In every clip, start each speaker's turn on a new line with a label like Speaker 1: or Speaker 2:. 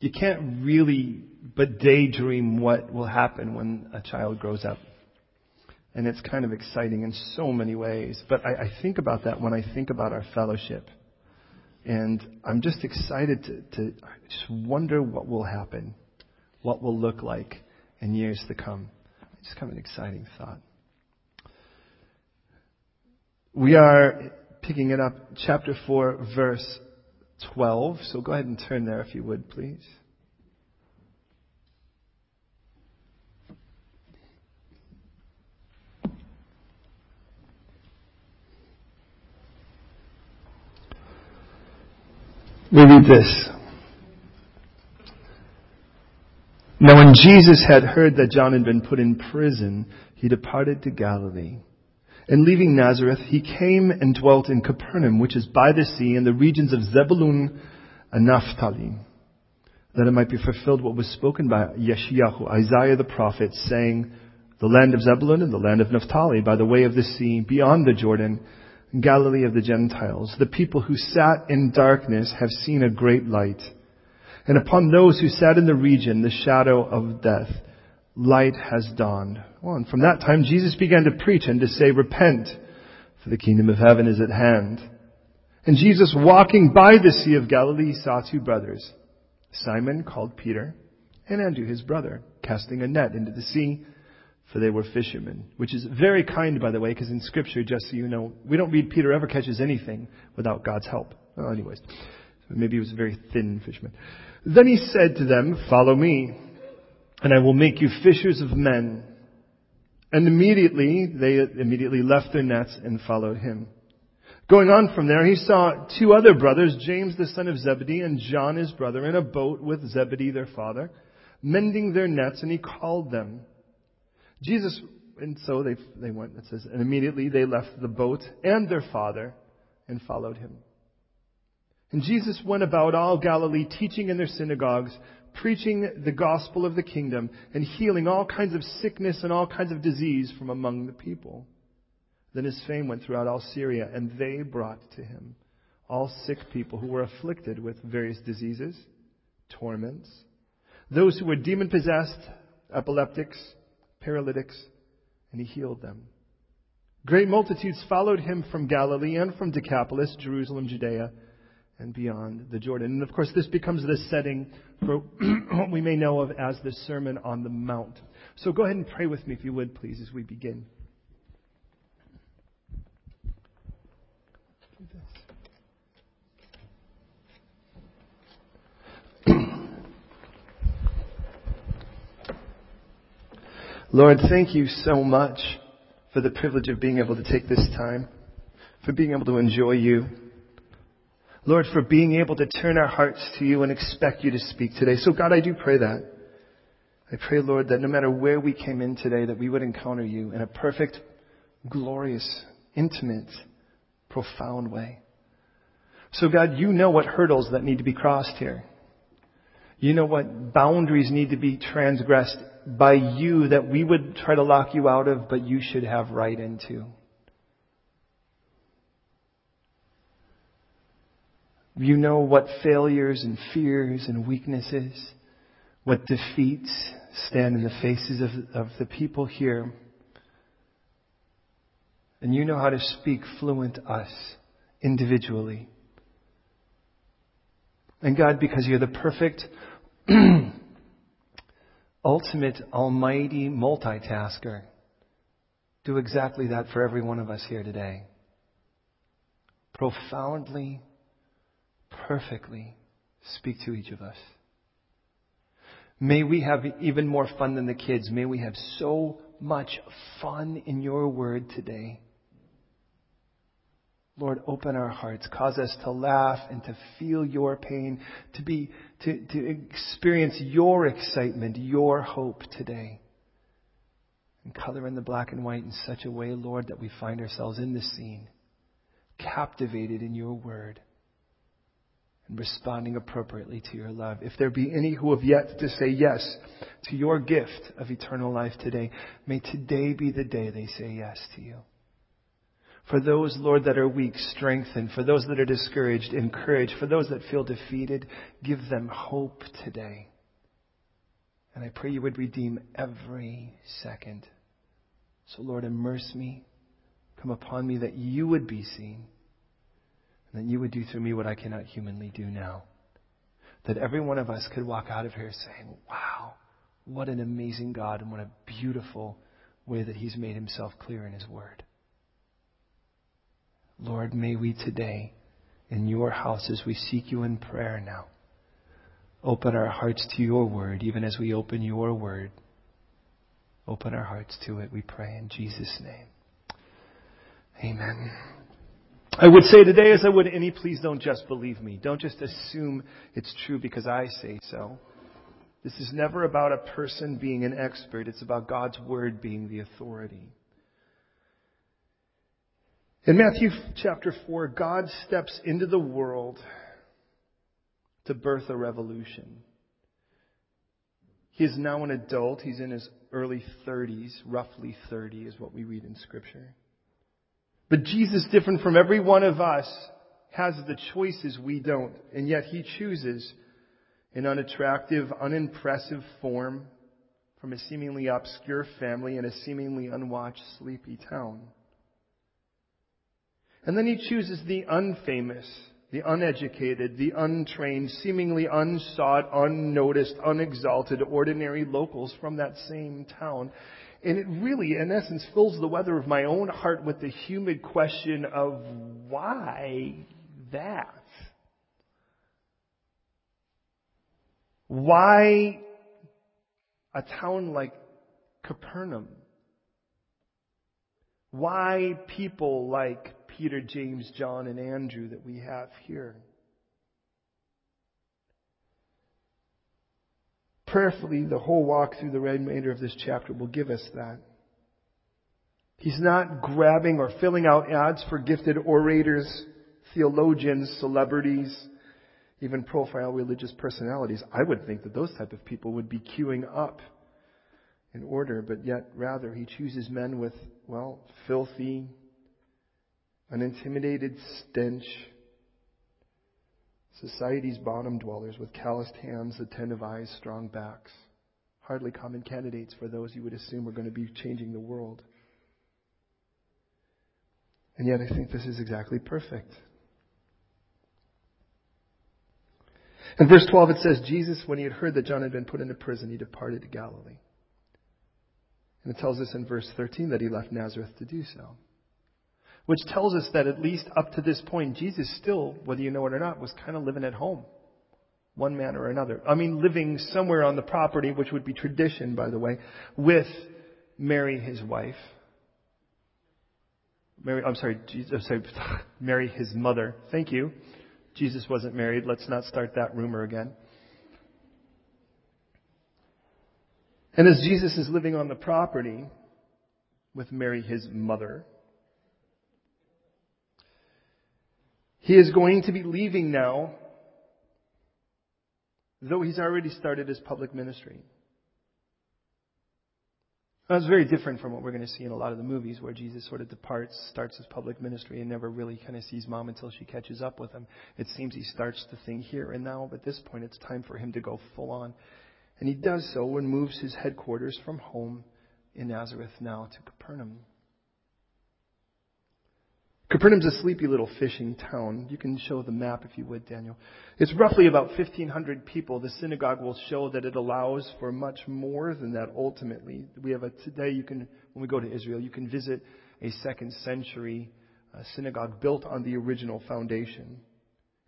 Speaker 1: You can't really but daydream what will happen when a child grows up. And it's kind of exciting in so many ways. But I, I think about that when I think about our fellowship. And I'm just excited to, to just wonder what will happen, what will look like in years to come. It's kind of an exciting thought. We are picking it up, chapter 4, verse 12. So go ahead and turn there if you would, please. We read this. Now when Jesus had heard that John had been put in prison, he departed to Galilee. And leaving Nazareth, he came and dwelt in Capernaum, which is by the sea, in the regions of Zebulun and Naphtali, that it might be fulfilled what was spoken by Yeshayahu, Isaiah the prophet, saying, The land of Zebulun and the land of Naphtali, by the way of the sea, beyond the Jordan, Galilee of the Gentiles. The people who sat in darkness have seen a great light. And upon those who sat in the region, the shadow of death, light has dawned. Well, and from that time, Jesus began to preach and to say, Repent, for the kingdom of heaven is at hand. And Jesus, walking by the Sea of Galilee, saw two brothers, Simon, called Peter, and Andrew, his brother, casting a net into the sea for they were fishermen. Which is very kind, by the way, because in Scripture, just so you know, we don't read Peter ever catches anything without God's help. Well, anyways, maybe he was a very thin fisherman. Then he said to them, Follow me, and I will make you fishers of men. And immediately, they immediately left their nets and followed him. Going on from there, he saw two other brothers, James the son of Zebedee and John his brother, in a boat with Zebedee their father, mending their nets, and he called them. Jesus, and so they, they went, it says, and immediately they left the boat and their father and followed him. And Jesus went about all Galilee, teaching in their synagogues, preaching the gospel of the kingdom, and healing all kinds of sickness and all kinds of disease from among the people. Then his fame went throughout all Syria, and they brought to him all sick people who were afflicted with various diseases, torments, those who were demon possessed, epileptics, paralytics, and he healed them. Great multitudes followed him from Galilee and from Decapolis, Jerusalem, Judea, and beyond the Jordan. And of course, this becomes the setting for what we may know of as the Sermon on the Mount. So go ahead and pray with me, if you would, please, as we begin. Lord, thank you so much for the privilege of being able to take this time, for being able to enjoy you. Lord, for being able to turn our hearts to you and expect you to speak today. So God, I do pray that. I pray, Lord, that no matter where we came in today, that we would encounter you in a perfect, glorious, intimate, profound way. So God, you know what hurdles that need to be crossed here. You know what boundaries need to be transgressed by you that we would try to lock you out of, but you should have right into. You know what failures and fears and weaknesses, what defeats stand in the faces of, of the people here. And you know how to speak fluent us individually. And God, because you're the perfect ultimate, almighty multitasker, do exactly that for every one of us here today. Profoundly, perfectly speak to each of us. May we have even more fun than the kids. May we have so much fun in your word today. Lord, open our hearts. Cause us to laugh and to feel your pain, to be, to, to experience your excitement, your hope today. And color in the black and white in such a way, Lord, that we find ourselves in the scene, captivated in your word, and responding appropriately to your love. If there be any who have yet to say yes to your gift of eternal life today, may today be the day they say yes to you. For those, Lord, that are weak, strengthen. For those that are discouraged, encourage. For those that feel defeated, give them hope today. And I pray you would redeem every second. So, Lord, immerse me. Come upon me that you would be seen. And that you would do through me what I cannot humanly do now. That every one of us could walk out of here saying, wow, what an amazing God and what a beautiful way that He's made Himself clear in His Word. Lord, may we today, in your house, as we seek you in prayer now, open our hearts to your word, even as we open your word. Open our hearts to it, we pray in Jesus' name. Amen. I would say today, as I would any, please don't just believe me. Don't just assume it's true because I say so. This is never about a person being an expert. It's about God's Word being the authority. In Matthew chapter 4, God steps into the world to birth a revolution. He is now an adult. He's in his early 30s, roughly 30 is what we read in Scripture. But Jesus, different from every one of us, has the choices we don't. And yet he chooses an unattractive, unimpressive form from a seemingly obscure family in a seemingly unwatched, sleepy town. And then he chooses the unfamous, the uneducated, the untrained, seemingly unsought, unnoticed, unexalted, ordinary locals from that same town. And it really, in essence, fills the weather of my own heart with the humid question of why that? Why a town like Capernaum? Why people like Peter, James, John, and Andrew that we have here? Prayerfully, the whole walk through the remainder of this chapter will give us that. He's not grabbing or filling out ads for gifted orators, theologians, celebrities, even profile religious personalities. I would think that those type of people would be queuing up in order, but yet rather he chooses men with, well, filthy, unintimidated stench, Society's bottom dwellers with calloused hands, attentive eyes, strong backs. Hardly common candidates for those you would assume are going to be changing the world. And yet I think this is exactly perfect. In verse 12 it says, Jesus, when he had heard that John had been put into prison, he departed to Galilee. And it tells us in verse 13 that he left Nazareth to do so which tells us that at least up to this point, Jesus still, whether you know it or not, was kind of living at home. One man or another. I mean, living somewhere on the property, which would be tradition, by the way, with Mary, his wife. Mary, I'm sorry, Jesus, I'm sorry, Mary, his mother. Thank you. Jesus wasn't married. Let's not start that rumor again. And as Jesus is living on the property with Mary, his mother, He is going to be leaving now, though he's already started his public ministry. That's very different from what we're going to see in a lot of the movies where Jesus sort of departs, starts his public ministry, and never really kind of sees mom until she catches up with him. It seems he starts the thing here and now, but at this point it's time for him to go full on. And he does so and moves his headquarters from home in Nazareth now to Capernaum. Capernaum's a sleepy little fishing town. You can show the map if you would, Daniel. It's roughly about 1,500 people. The synagogue will show that it allows for much more than that ultimately. We have a, today you can, when we go to Israel, you can visit a second century uh, synagogue built on the original foundation.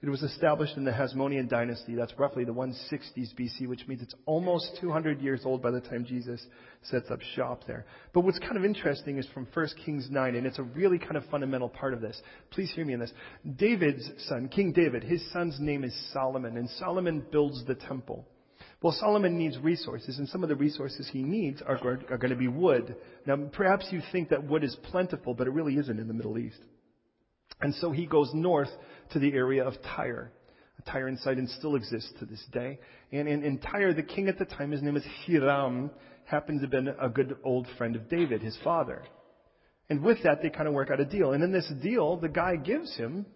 Speaker 1: It was established in the Hasmonean dynasty. That's roughly the 160s BC, which means it's almost 200 years old by the time Jesus sets up shop there. But what's kind of interesting is from 1 Kings 9, and it's a really kind of fundamental part of this. Please hear me in this. David's son, King David, his son's name is Solomon, and Solomon builds the temple. Well, Solomon needs resources, and some of the resources he needs are, are going to be wood. Now, perhaps you think that wood is plentiful, but it really isn't in the Middle East. And so he goes north to the area of Tyre. Tyre and Sidon still exists to this day. And in, in Tyre, the king at the time, his name is Hiram, happened to have been a good old friend of David, his father. And with that, they kind of work out a deal. And in this deal, the guy gives him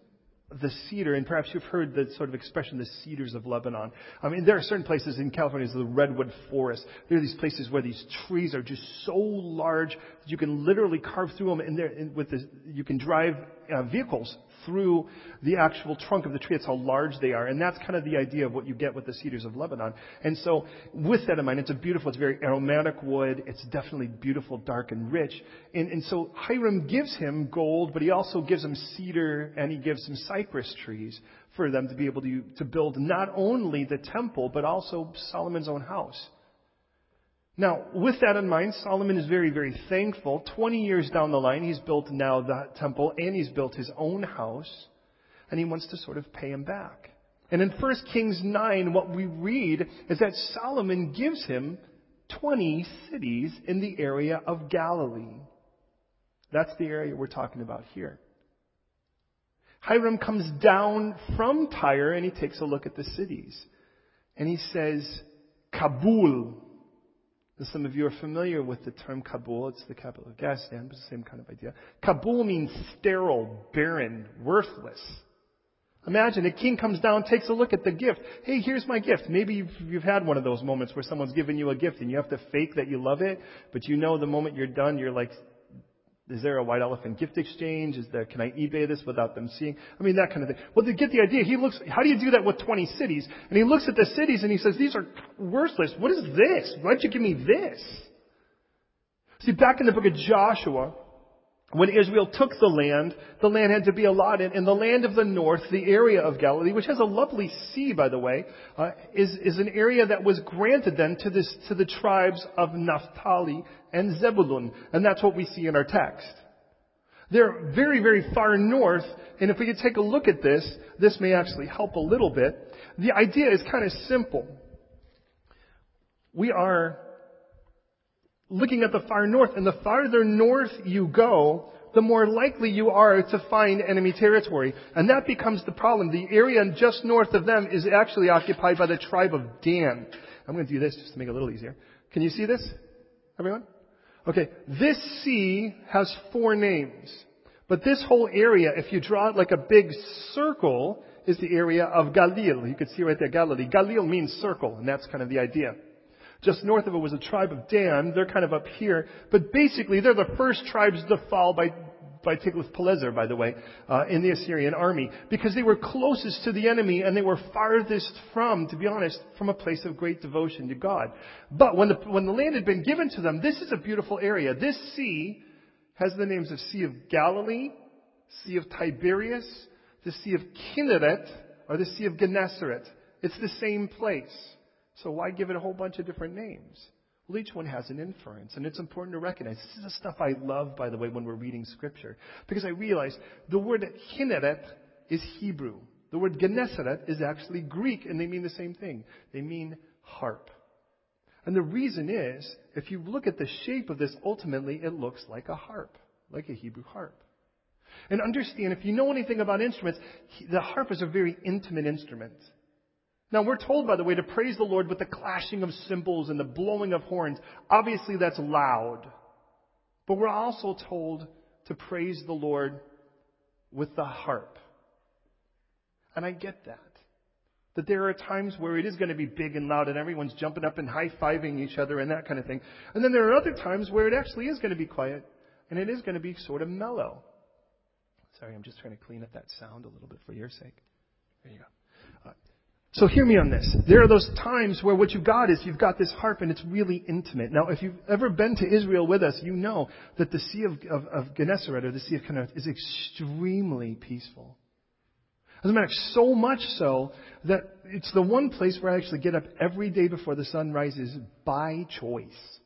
Speaker 1: the cedar, and perhaps you've heard the sort of expression, the cedars of Lebanon. I mean, there are certain places in California, the redwood forest. There are these places where these trees are just so large that you can literally carve through them, and there, with the, you can drive uh, vehicles through the actual trunk of the tree. That's how large they are. And that's kind of the idea of what you get with the cedars of Lebanon. And so with that in mind, it's a beautiful, it's very aromatic wood. It's definitely beautiful, dark and rich. And, and so Hiram gives him gold, but he also gives him cedar and he gives him cypress trees for them to be able to, to build not only the temple, but also Solomon's own house. Now, with that in mind, Solomon is very, very thankful. 20 years down the line, he's built now the temple and he's built his own house, and he wants to sort of pay him back. And in 1 Kings 9, what we read is that Solomon gives him 20 cities in the area of Galilee. That's the area we're talking about here. Hiram comes down from Tyre and he takes a look at the cities. And he says, Kabul some of you are familiar with the term Kabul. It's the capital of Afghanistan, but the same kind of idea. Kabul means sterile, barren, worthless. Imagine a king comes down, takes a look at the gift. Hey, here's my gift. Maybe you've, you've had one of those moments where someone's given you a gift and you have to fake that you love it, but you know the moment you're done, you're like, is there a white elephant gift exchange? Is there, can I eBay this without them seeing? I mean, that kind of thing. Well, to get the idea, he looks, how do you do that with 20 cities? And he looks at the cities and he says, these are worthless. What is this? Why'd you give me this? See, back in the book of Joshua, when Israel took the land, the land had to be allotted. and the land of the north, the area of Galilee, which has a lovely sea, by the way, uh, is, is an area that was granted then to, this, to the tribes of Naphtali and Zebulun. And that's what we see in our text. They're very, very far north, and if we could take a look at this, this may actually help a little bit. The idea is kind of simple. We are looking at the far north, and the farther north you go, the more likely you are to find enemy territory. And that becomes the problem. The area just north of them is actually occupied by the tribe of Dan. I'm going to do this just to make it a little easier. Can you see this, everyone? Okay, this sea has four names. But this whole area, if you draw it like a big circle, is the area of Galil. You can see right there, Galilee. Galil means circle, and that's kind of the idea. Just north of it was a tribe of Dan. They're kind of up here. But basically, they're the first tribes to fall by, by Tiglath-Pileser, by the way, uh, in the Assyrian army. Because they were closest to the enemy and they were farthest from, to be honest, from a place of great devotion to God. But when the, when the land had been given to them, this is a beautiful area. This sea has the names of Sea of Galilee, Sea of Tiberias, the Sea of Kinneret, or the Sea of Gennesaret. It's the same place. So why give it a whole bunch of different names? Well, each one has an inference, and it's important to recognize. This is the stuff I love, by the way, when we're reading Scripture, because I realize the word Kinneret is Hebrew. The word Gennesaret is actually Greek, and they mean the same thing. They mean harp. And the reason is, if you look at the shape of this, ultimately it looks like a harp, like a Hebrew harp. And understand, if you know anything about instruments, the harp is a very intimate instrument. Now we're told, by the way, to praise the Lord with the clashing of cymbals and the blowing of horns. Obviously that's loud. But we're also told to praise the Lord with the harp. And I get that. That there are times where it is going to be big and loud and everyone's jumping up and high-fiving each other and that kind of thing. And then there are other times where it actually is going to be quiet and it is going to be sort of mellow. Sorry, I'm just trying to clean up that sound a little bit for your sake. There you go. So hear me on this. There are those times where what you've got is you've got this harp and it's really intimate. Now, if you've ever been to Israel with us, you know that the Sea of, of, of Gennesaret or the Sea of Kinneret is extremely peaceful. As a matter of fact, so much so that it's the one place where I actually get up every day before the sun rises by choice.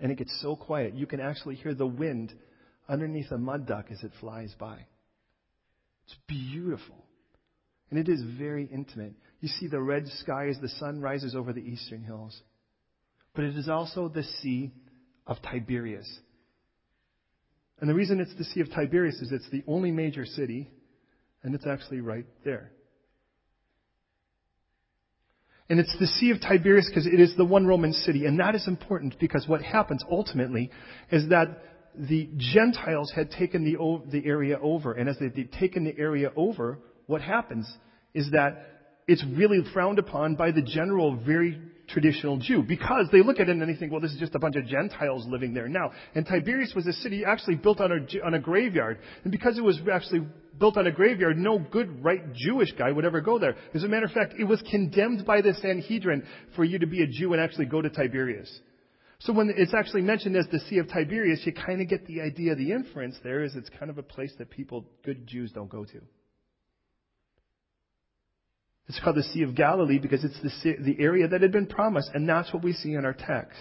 Speaker 1: And it gets so quiet, you can actually hear the wind underneath a mud duck as it flies by. It's beautiful. And it is very intimate. You see the red sky as the sun rises over the eastern hills. But it is also the Sea of Tiberias. And the reason it's the Sea of Tiberias is it's the only major city, and it's actually right there. And it's the Sea of Tiberias because it is the one Roman city. And that is important because what happens ultimately is that the Gentiles had taken the, the area over. And as they'd taken the area over, what happens is that it's really frowned upon by the general, very traditional Jew because they look at it and they think, well, this is just a bunch of Gentiles living there now. And Tiberias was a city actually built on a, on a graveyard. And because it was actually built on a graveyard, no good, right Jewish guy would ever go there. As a matter of fact, it was condemned by the Sanhedrin for you to be a Jew and actually go to Tiberias. So when it's actually mentioned as the Sea of Tiberias, you kind of get the idea, the inference there is it's kind of a place that people, good Jews, don't go to. It's called the Sea of Galilee because it's the, the area that had been promised, and that's what we see in our text.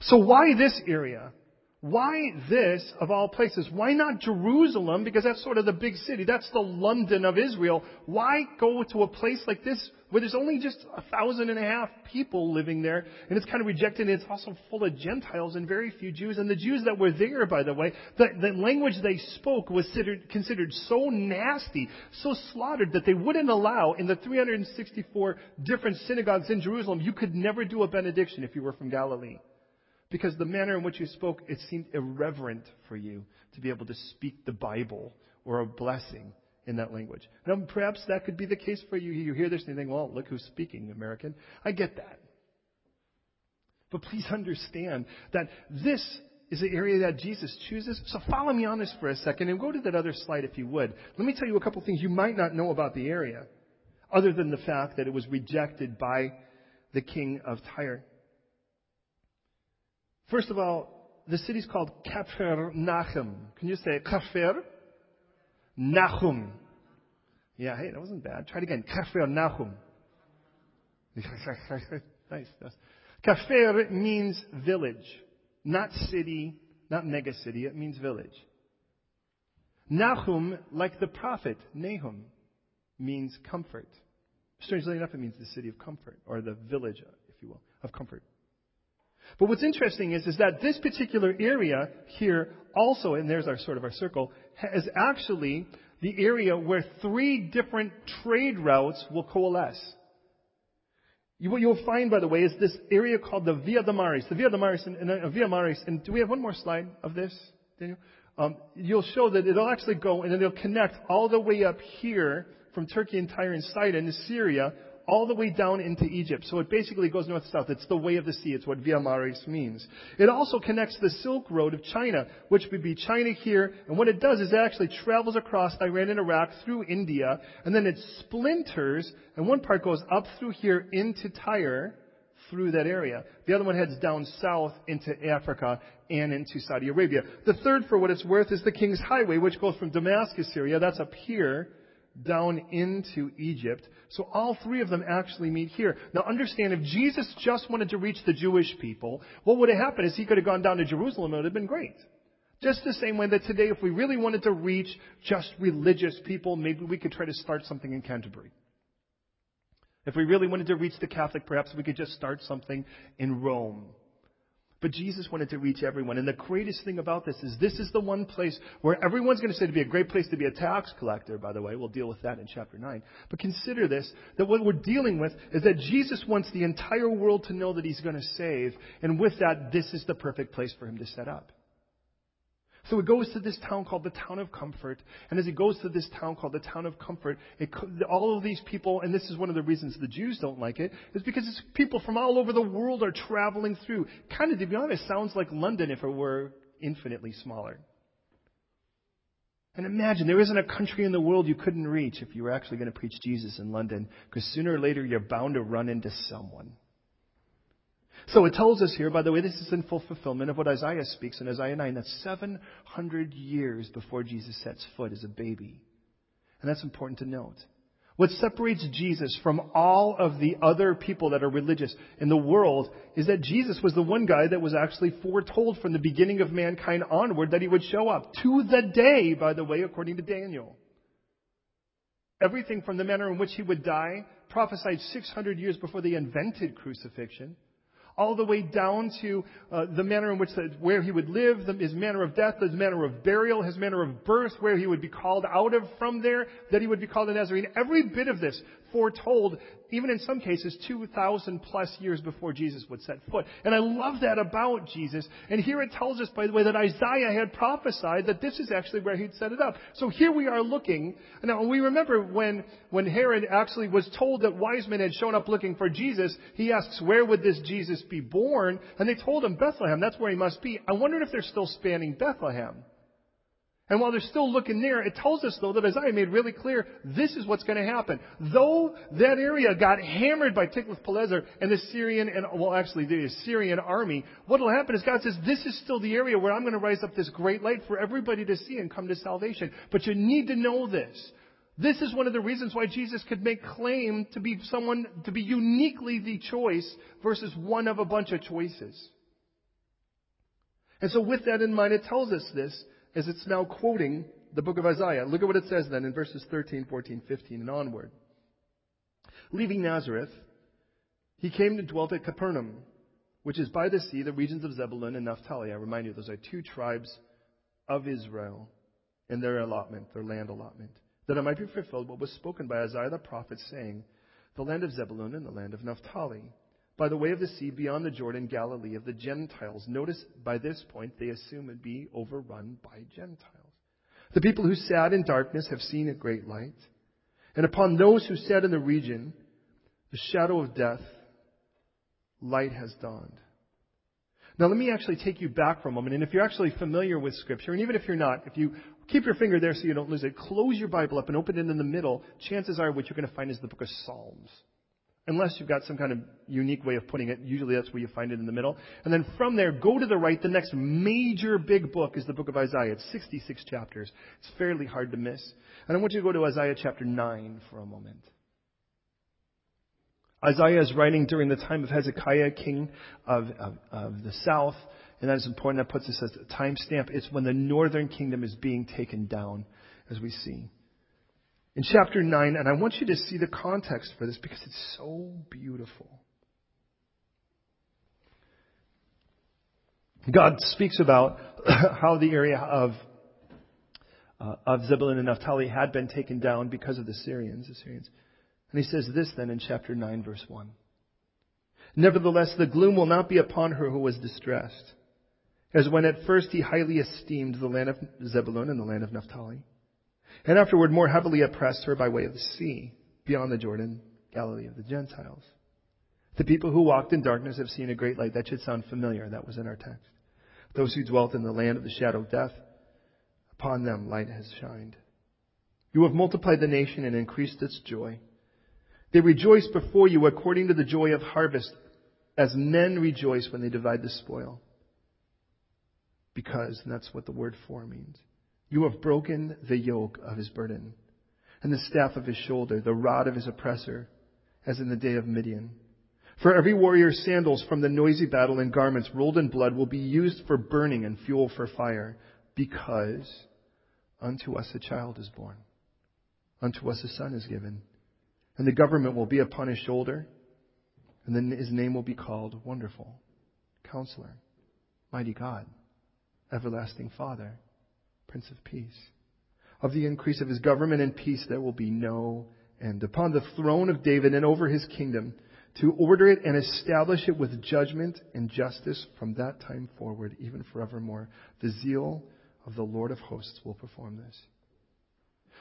Speaker 1: So why this area? Why this, of all places? Why not Jerusalem? Because that's sort of the big city. That's the London of Israel. Why go to a place like this where there's only just a thousand and a half people living there and it's kind of rejected and it's also full of Gentiles and very few Jews. And the Jews that were there, by the way, the, the language they spoke was considered, considered so nasty, so slaughtered that they wouldn't allow in the 364 different synagogues in Jerusalem, you could never do a benediction if you were from Galilee. Because the manner in which you spoke, it seemed irreverent for you to be able to speak the Bible or a blessing in that language. Now, perhaps that could be the case for you. You hear this and you think, well, look who's speaking American. I get that. But please understand that this is the area that Jesus chooses. So follow me on this for a second and go to that other slide if you would. Let me tell you a couple things you might not know about the area, other than the fact that it was rejected by the king of Tyre. First of all, the city's called Capernaum. Can you say Kafer? Nahum. Yeah, hey, that wasn't bad. Try it again. Capernaum. nice. Kafer means village, not city, not mega city. It means village. Nahum, like the prophet Nahum, means comfort. Strangely enough, it means the city of comfort, or the village, if you will, of comfort. But what's interesting is, is that this particular area here also, and there's our sort of our circle, is actually the area where three different trade routes will coalesce. What you'll find, by the way, is this area called the Via de Maris. The Via Maris and, and uh, Via Maris, and do we have one more slide of this, Daniel? Um, you'll show that it'll actually go and then it'll connect all the way up here from Turkey and Tyre and Sidon Syria all the way down into Egypt. So it basically goes north south. It's the way of the sea. It's what Via Maris means. It also connects the Silk Road of China, which would be China here. And what it does is it actually travels across Iran and Iraq through India, and then it splinters, and one part goes up through here into Tyre, through that area. The other one heads down south into Africa and into Saudi Arabia. The third, for what it's worth, is the King's Highway, which goes from Damascus, Syria, that's up here, down into Egypt. So all three of them actually meet here. Now understand, if Jesus just wanted to reach the Jewish people, what would have happened is he could have gone down to Jerusalem and it would have been great. Just the same way that today, if we really wanted to reach just religious people, maybe we could try to start something in Canterbury. If we really wanted to reach the Catholic, perhaps we could just start something in Rome. But Jesus wanted to reach everyone. And the greatest thing about this is this is the one place where everyone's going to say to be a great place to be a tax collector, by the way. We'll deal with that in chapter 9. But consider this, that what we're dealing with is that Jesus wants the entire world to know that he's going to save. And with that, this is the perfect place for him to set up. So he goes to this town called the town of comfort. And as he goes to this town called the town of comfort, it, all of these people, and this is one of the reasons the Jews don't like it, is because it's people from all over the world are traveling through. Kind of, to be honest, sounds like London if it were infinitely smaller. And imagine, there isn't a country in the world you couldn't reach if you were actually going to preach Jesus in London, because sooner or later you're bound to run into someone. So it tells us here, by the way, this is in full fulfillment of what Isaiah speaks in Isaiah 9. That's 700 years before Jesus sets foot as a baby. And that's important to note. What separates Jesus from all of the other people that are religious in the world is that Jesus was the one guy that was actually foretold from the beginning of mankind onward that he would show up. To the day, by the way, according to Daniel. Everything from the manner in which he would die, prophesied 600 years before they invented crucifixion, all the way down to uh, the manner in which the, where he would live, the, his manner of death, his manner of burial, his manner of birth, where he would be called out of from there, that he would be called a Nazarene. Every bit of this foretold, even in some cases, 2,000 plus years before Jesus would set foot. And I love that about Jesus. And here it tells us, by the way, that Isaiah had prophesied that this is actually where he'd set it up. So here we are looking. Now, we remember when, when Herod actually was told that wise men had shown up looking for Jesus, he asks, where would this Jesus be born? And they told him Bethlehem. That's where he must be. I wonder if they're still spanning Bethlehem. And while they're still looking there, it tells us though that Isaiah made really clear this is what's going to happen. Though that area got hammered by Tiglath-Pileser and the Syrian and, well actually the Assyrian army, what will happen is God says this is still the area where I'm going to rise up this great light for everybody to see and come to salvation. But you need to know this. This is one of the reasons why Jesus could make claim to be someone, to be uniquely the choice versus one of a bunch of choices. And so with that in mind, it tells us this as it's now quoting the book of Isaiah. Look at what it says then in verses 13, 14, 15, and onward. Leaving Nazareth, he came and dwelt at Capernaum, which is by the sea, the regions of Zebulun and Naphtali. I remind you, those are two tribes of Israel in their allotment, their land allotment, that it might be fulfilled what was spoken by Isaiah the prophet, saying, The land of Zebulun and the land of Naphtali by the way of the sea beyond the Jordan, Galilee of the Gentiles. Notice by this point they assume it be overrun by Gentiles. The people who sat in darkness have seen a great light. And upon those who sat in the region, the shadow of death, light has dawned. Now let me actually take you back for a moment. And if you're actually familiar with scripture, and even if you're not, if you keep your finger there so you don't lose it, close your Bible up and open it in the middle, chances are what you're going to find is the book of Psalms. Unless you've got some kind of unique way of putting it. Usually that's where you find it in the middle. And then from there, go to the right. The next major big book is the book of Isaiah. It's 66 chapters. It's fairly hard to miss. And I want you to go to Isaiah chapter 9 for a moment. Isaiah is writing during the time of Hezekiah, king of, of, of the south. And that is important. That puts this as a timestamp. It's when the northern kingdom is being taken down, as we see in chapter 9, and I want you to see the context for this because it's so beautiful. God speaks about how the area of uh, of Zebulun and Naphtali had been taken down because of the Syrians, Assyrians. And he says this then in chapter 9 verse 1. Nevertheless, the gloom will not be upon her who was distressed, as when at first he highly esteemed the land of Zebulun and the land of Naphtali and afterward more heavily oppressed her by way of the sea, beyond the Jordan, Galilee of the Gentiles. The people who walked in darkness have seen a great light. That should sound familiar. That was in our text. Those who dwelt in the land of the shadow of death, upon them light has shined. You have multiplied the nation and increased its joy. They rejoice before you according to the joy of harvest, as men rejoice when they divide the spoil. Because, and that's what the word for means. You have broken the yoke of his burden and the staff of his shoulder, the rod of his oppressor, as in the day of Midian. For every warrior's sandals from the noisy battle and garments rolled in blood will be used for burning and fuel for fire, because unto us a child is born, unto us a son is given, and the government will be upon his shoulder, and then his name will be called Wonderful, Counselor, Mighty God, Everlasting Father Prince of Peace. Of the increase of his government and peace there will be no end. Upon the throne of David and over his kingdom, to order it and establish it with judgment and justice from that time forward, even forevermore. The zeal of the Lord of hosts will perform this.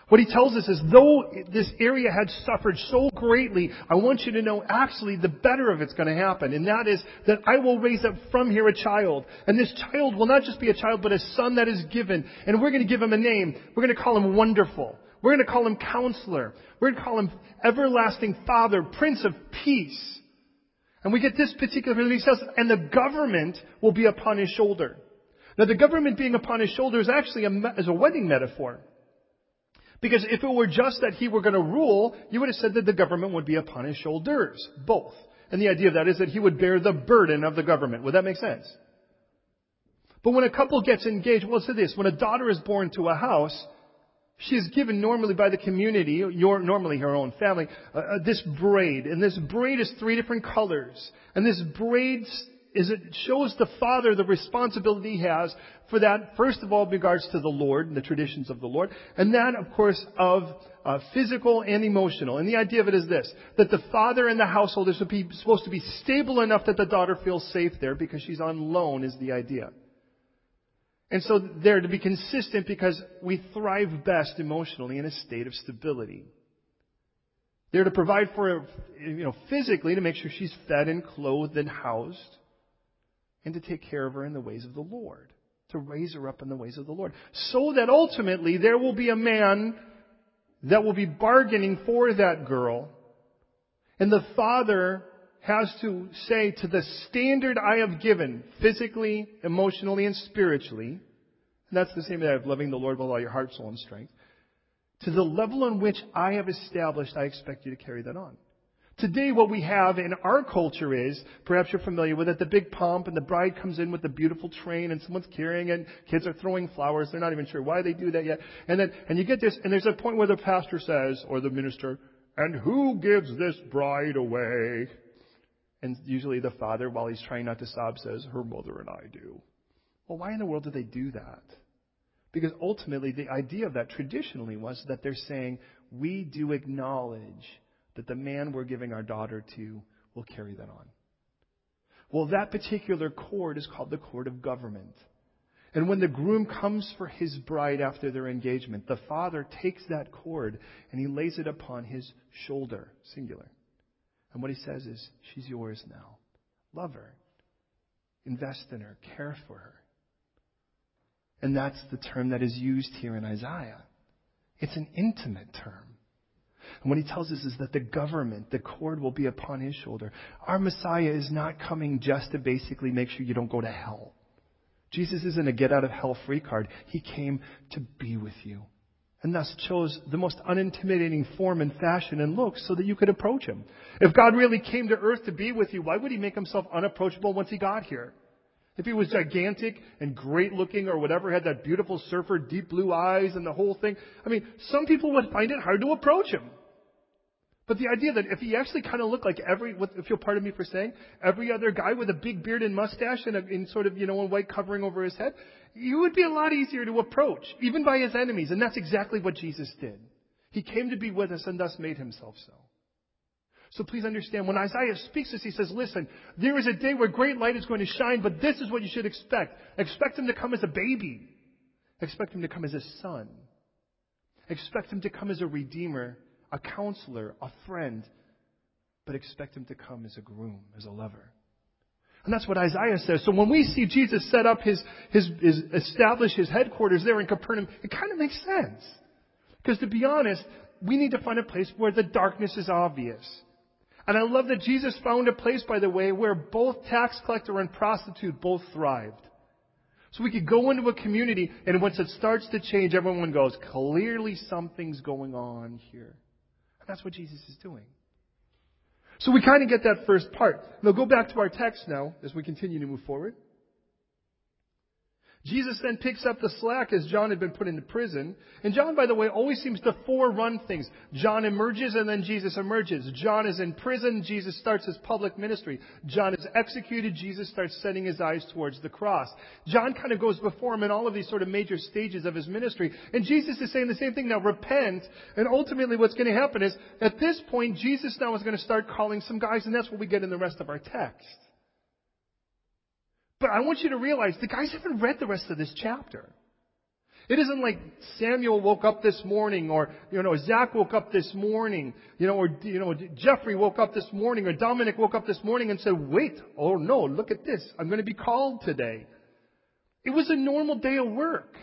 Speaker 1: What he tells us is, though this area had suffered so greatly, I want you to know actually the better of it's going to happen. And that is that I will raise up from here a child. And this child will not just be a child, but a son that is given. And we're going to give him a name. We're going to call him Wonderful. We're going to call him Counselor. We're going to call him Everlasting Father, Prince of Peace. And we get this particular, he says, and the government will be upon his shoulder. Now the government being upon his shoulder is actually a, is a wedding metaphor. Because if it were just that he were going to rule, you would have said that the government would be upon his shoulders. Both. And the idea of that is that he would bear the burden of the government. Would that make sense? But when a couple gets engaged, well, say this, when a daughter is born to a house, she is given normally by the community, your, normally her own family, uh, uh, this braid. And this braid is three different colors. And this braid is it shows the father the responsibility he has for that, first of all, in regards to the Lord and the traditions of the Lord, and that, of course, of uh, physical and emotional. And the idea of it is this, that the father and the household is supposed to be stable enough that the daughter feels safe there because she's on loan is the idea. And so they're to be consistent because we thrive best emotionally in a state of stability. They're to provide for her, you know, physically to make sure she's fed and clothed and housed, and to take care of her in the ways of the Lord, to raise her up in the ways of the Lord, so that ultimately there will be a man that will be bargaining for that girl, and the father has to say to the standard I have given, physically, emotionally, and spiritually, and that's the same as loving the Lord with all your heart, soul, and strength to the level in which I have established, I expect you to carry that on. Today, what we have in our culture is, perhaps you're familiar with it, the big pomp, and the bride comes in with the beautiful train, and someone's carrying it, And kids are throwing flowers, they're not even sure why they do that yet. And then, and you get this, and there's a point where the pastor says, or the minister, and who gives this bride away? And usually the father, while he's trying not to sob, says, her mother and I do. Well, why in the world do they do that? Because ultimately, the idea of that traditionally was that they're saying, we do acknowledge that the man we're giving our daughter to will carry that on. Well, that particular cord is called the cord of government. And when the groom comes for his bride after their engagement, the father takes that cord and he lays it upon his shoulder, singular. And what he says is, She's yours now. Love her. Invest in her. Care for her. And that's the term that is used here in Isaiah. It's an intimate term. And what he tells us is that the government, the cord will be upon his shoulder. Our Messiah is not coming just to basically make sure you don't go to hell. Jesus isn't a get out of hell free card. He came to be with you. And thus chose the most unintimidating form and fashion and look so that you could approach him. If God really came to earth to be with you, why would he make himself unapproachable once he got here? If he was gigantic and great looking or whatever, had that beautiful surfer, deep blue eyes and the whole thing, I mean, some people would find it hard to approach him. But the idea that if he actually kind of looked like every, if you'll pardon me for saying, every other guy with a big beard and mustache and a, in sort of, you know, a white covering over his head, he would be a lot easier to approach, even by his enemies. And that's exactly what Jesus did. He came to be with us and thus made himself so. So please understand, when Isaiah speaks this, he says, listen, there is a day where great light is going to shine, but this is what you should expect. Expect him to come as a baby. Expect him to come as a son. Expect him to come as a redeemer, a counselor, a friend. But expect him to come as a groom, as a lover. And that's what Isaiah says. So when we see Jesus set up his, his, his establish his headquarters there in Capernaum, it kind of makes sense. Because to be honest, we need to find a place where the darkness is obvious. And I love that Jesus found a place, by the way, where both tax collector and prostitute both thrived. So we could go into a community, and once it starts to change, everyone goes, clearly something's going on here. That's what Jesus is doing. So we kind of get that first part. Now go back to our text now as we continue to move forward. Jesus then picks up the slack as John had been put into prison. And John, by the way, always seems to forerun things. John emerges and then Jesus emerges. John is in prison, Jesus starts his public ministry. John is executed, Jesus starts setting his eyes towards the cross. John kind of goes before him in all of these sort of major stages of his ministry. And Jesus is saying the same thing now, repent. And ultimately what's going to happen is, at this point, Jesus now is going to start calling some guys, and that's what we get in the rest of our text. But I want you to realize the guys haven't read the rest of this chapter. It isn't like Samuel woke up this morning or, you know, Zach woke up this morning, you know, or, you know, Jeffrey woke up this morning or Dominic woke up this morning and said, wait, oh no, look at this. I'm going to be called today. It was a normal day of work.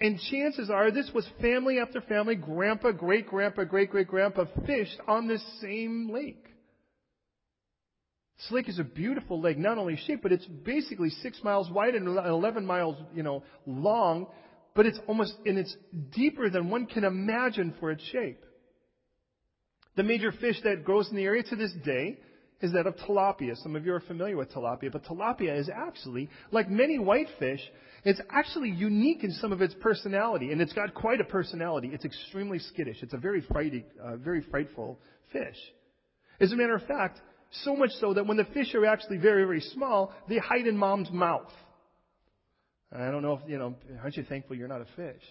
Speaker 1: And chances are this was family after family, grandpa, great grandpa, great great grandpa fished on this same lake. Lake is a beautiful lake, not only shaped, but it's basically six miles wide and 11 miles, you know, long, but it's almost, and it's deeper than one can imagine for its shape. The major fish that grows in the area to this day is that of tilapia. Some of you are familiar with tilapia, but tilapia is actually, like many whitefish, it's actually unique in some of its personality, and it's got quite a personality. It's extremely skittish. It's a very, frighty, uh, very frightful fish. As a matter of fact, So much so that when the fish are actually very, very small, they hide in mom's mouth. I don't know if, you know, aren't you thankful you're not a fish?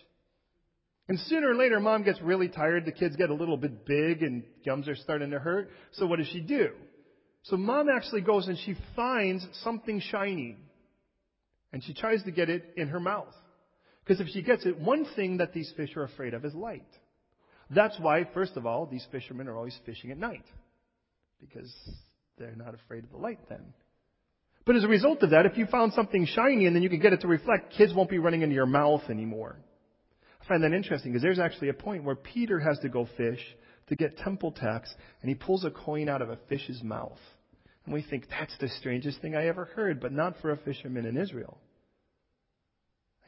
Speaker 1: And sooner or later, mom gets really tired. The kids get a little bit big and gums are starting to hurt. So what does she do? So mom actually goes and she finds something shiny. And she tries to get it in her mouth. Because if she gets it, one thing that these fish are afraid of is light. That's why, first of all, these fishermen are always fishing at night. Because they're not afraid of the light then. But as a result of that, if you found something shiny and then you can get it to reflect, kids won't be running into your mouth anymore. I find that interesting because there's actually a point where Peter has to go fish to get temple tax and he pulls a coin out of a fish's mouth. And we think that's the strangest thing I ever heard, but not for a fisherman in Israel.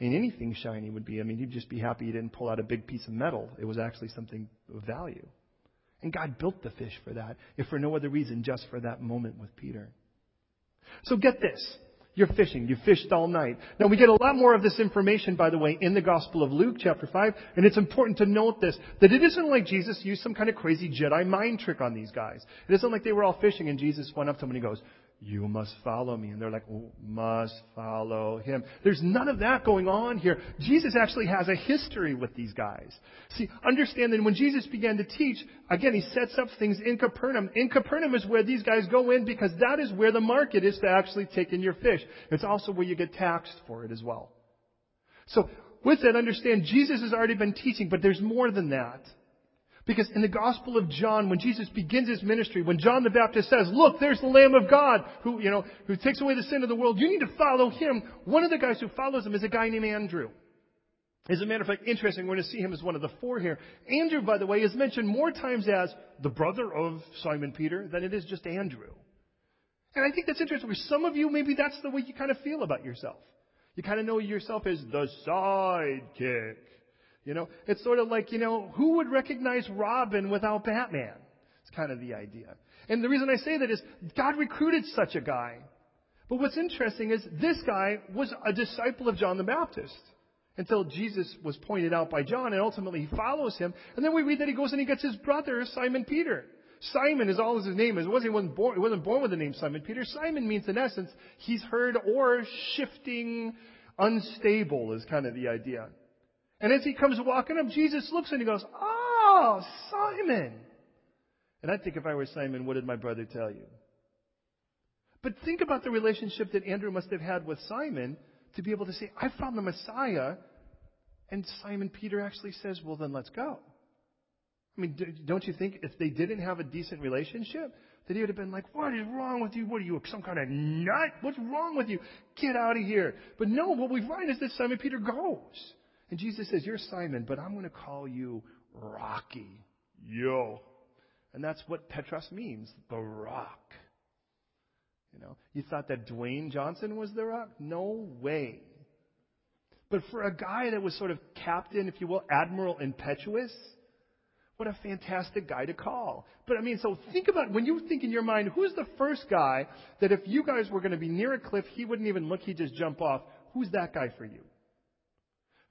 Speaker 1: I mean, anything shiny would be, I mean, you'd just be happy you didn't pull out a big piece of metal. It was actually something of value. And God built the fish for that, if for no other reason, just for that moment with Peter. So get this. You're fishing. You fished all night. Now we get a lot more of this information, by the way, in the Gospel of Luke, chapter 5, and it's important to note this, that it isn't like Jesus used some kind of crazy Jedi mind trick on these guys. It isn't like they were all fishing and Jesus went up to them and he goes, you must follow me. And they're like, oh, must follow him. There's none of that going on here. Jesus actually has a history with these guys. See, understand that when Jesus began to teach, again, he sets up things in Capernaum. In Capernaum is where these guys go in because that is where the market is to actually take in your fish. It's also where you get taxed for it as well. So, with that, understand Jesus has already been teaching, but there's more than that. Because in the Gospel of John, when Jesus begins his ministry, when John the Baptist says, look, there's the Lamb of God who, you know, who takes away the sin of the world, you need to follow him. One of the guys who follows him is a guy named Andrew. As a matter of fact, interesting, we're going to see him as one of the four here. Andrew, by the way, is mentioned more times as the brother of Simon Peter than it is just Andrew. And I think that's interesting because some of you, maybe that's the way you kind of feel about yourself. You kind of know yourself as the sidekick. You know, it's sort of like, you know, who would recognize Robin without Batman? It's kind of the idea. And the reason I say that is God recruited such a guy. But what's interesting is this guy was a disciple of John the Baptist until Jesus was pointed out by John and ultimately he follows him. And then we read that he goes and he gets his brother, Simon Peter. Simon is all his name is. It wasn't, he wasn't born, he wasn't born with the name Simon Peter. Simon means in essence, he's heard or shifting, unstable is kind of the idea. And as he comes walking up, Jesus looks and he goes, Oh, Simon. And I think if I were Simon, what did my brother tell you? But think about the relationship that Andrew must have had with Simon to be able to say, I found the Messiah. And Simon Peter actually says, Well, then let's go. I mean, don't you think if they didn't have a decent relationship, that he would have been like, What is wrong with you? What are you, some kind of nut? What's wrong with you? Get out of here. But no, what we find is that Simon Peter goes. And Jesus says, You're Simon, but I'm going to call you Rocky. Yo. And that's what Petros means, the rock. You know, you thought that Dwayne Johnson was the rock? No way. But for a guy that was sort of captain, if you will, Admiral Impetuous, what a fantastic guy to call. But I mean, so think about when you think in your mind, who's the first guy that if you guys were going to be near a cliff, he wouldn't even look, he'd just jump off. Who's that guy for you?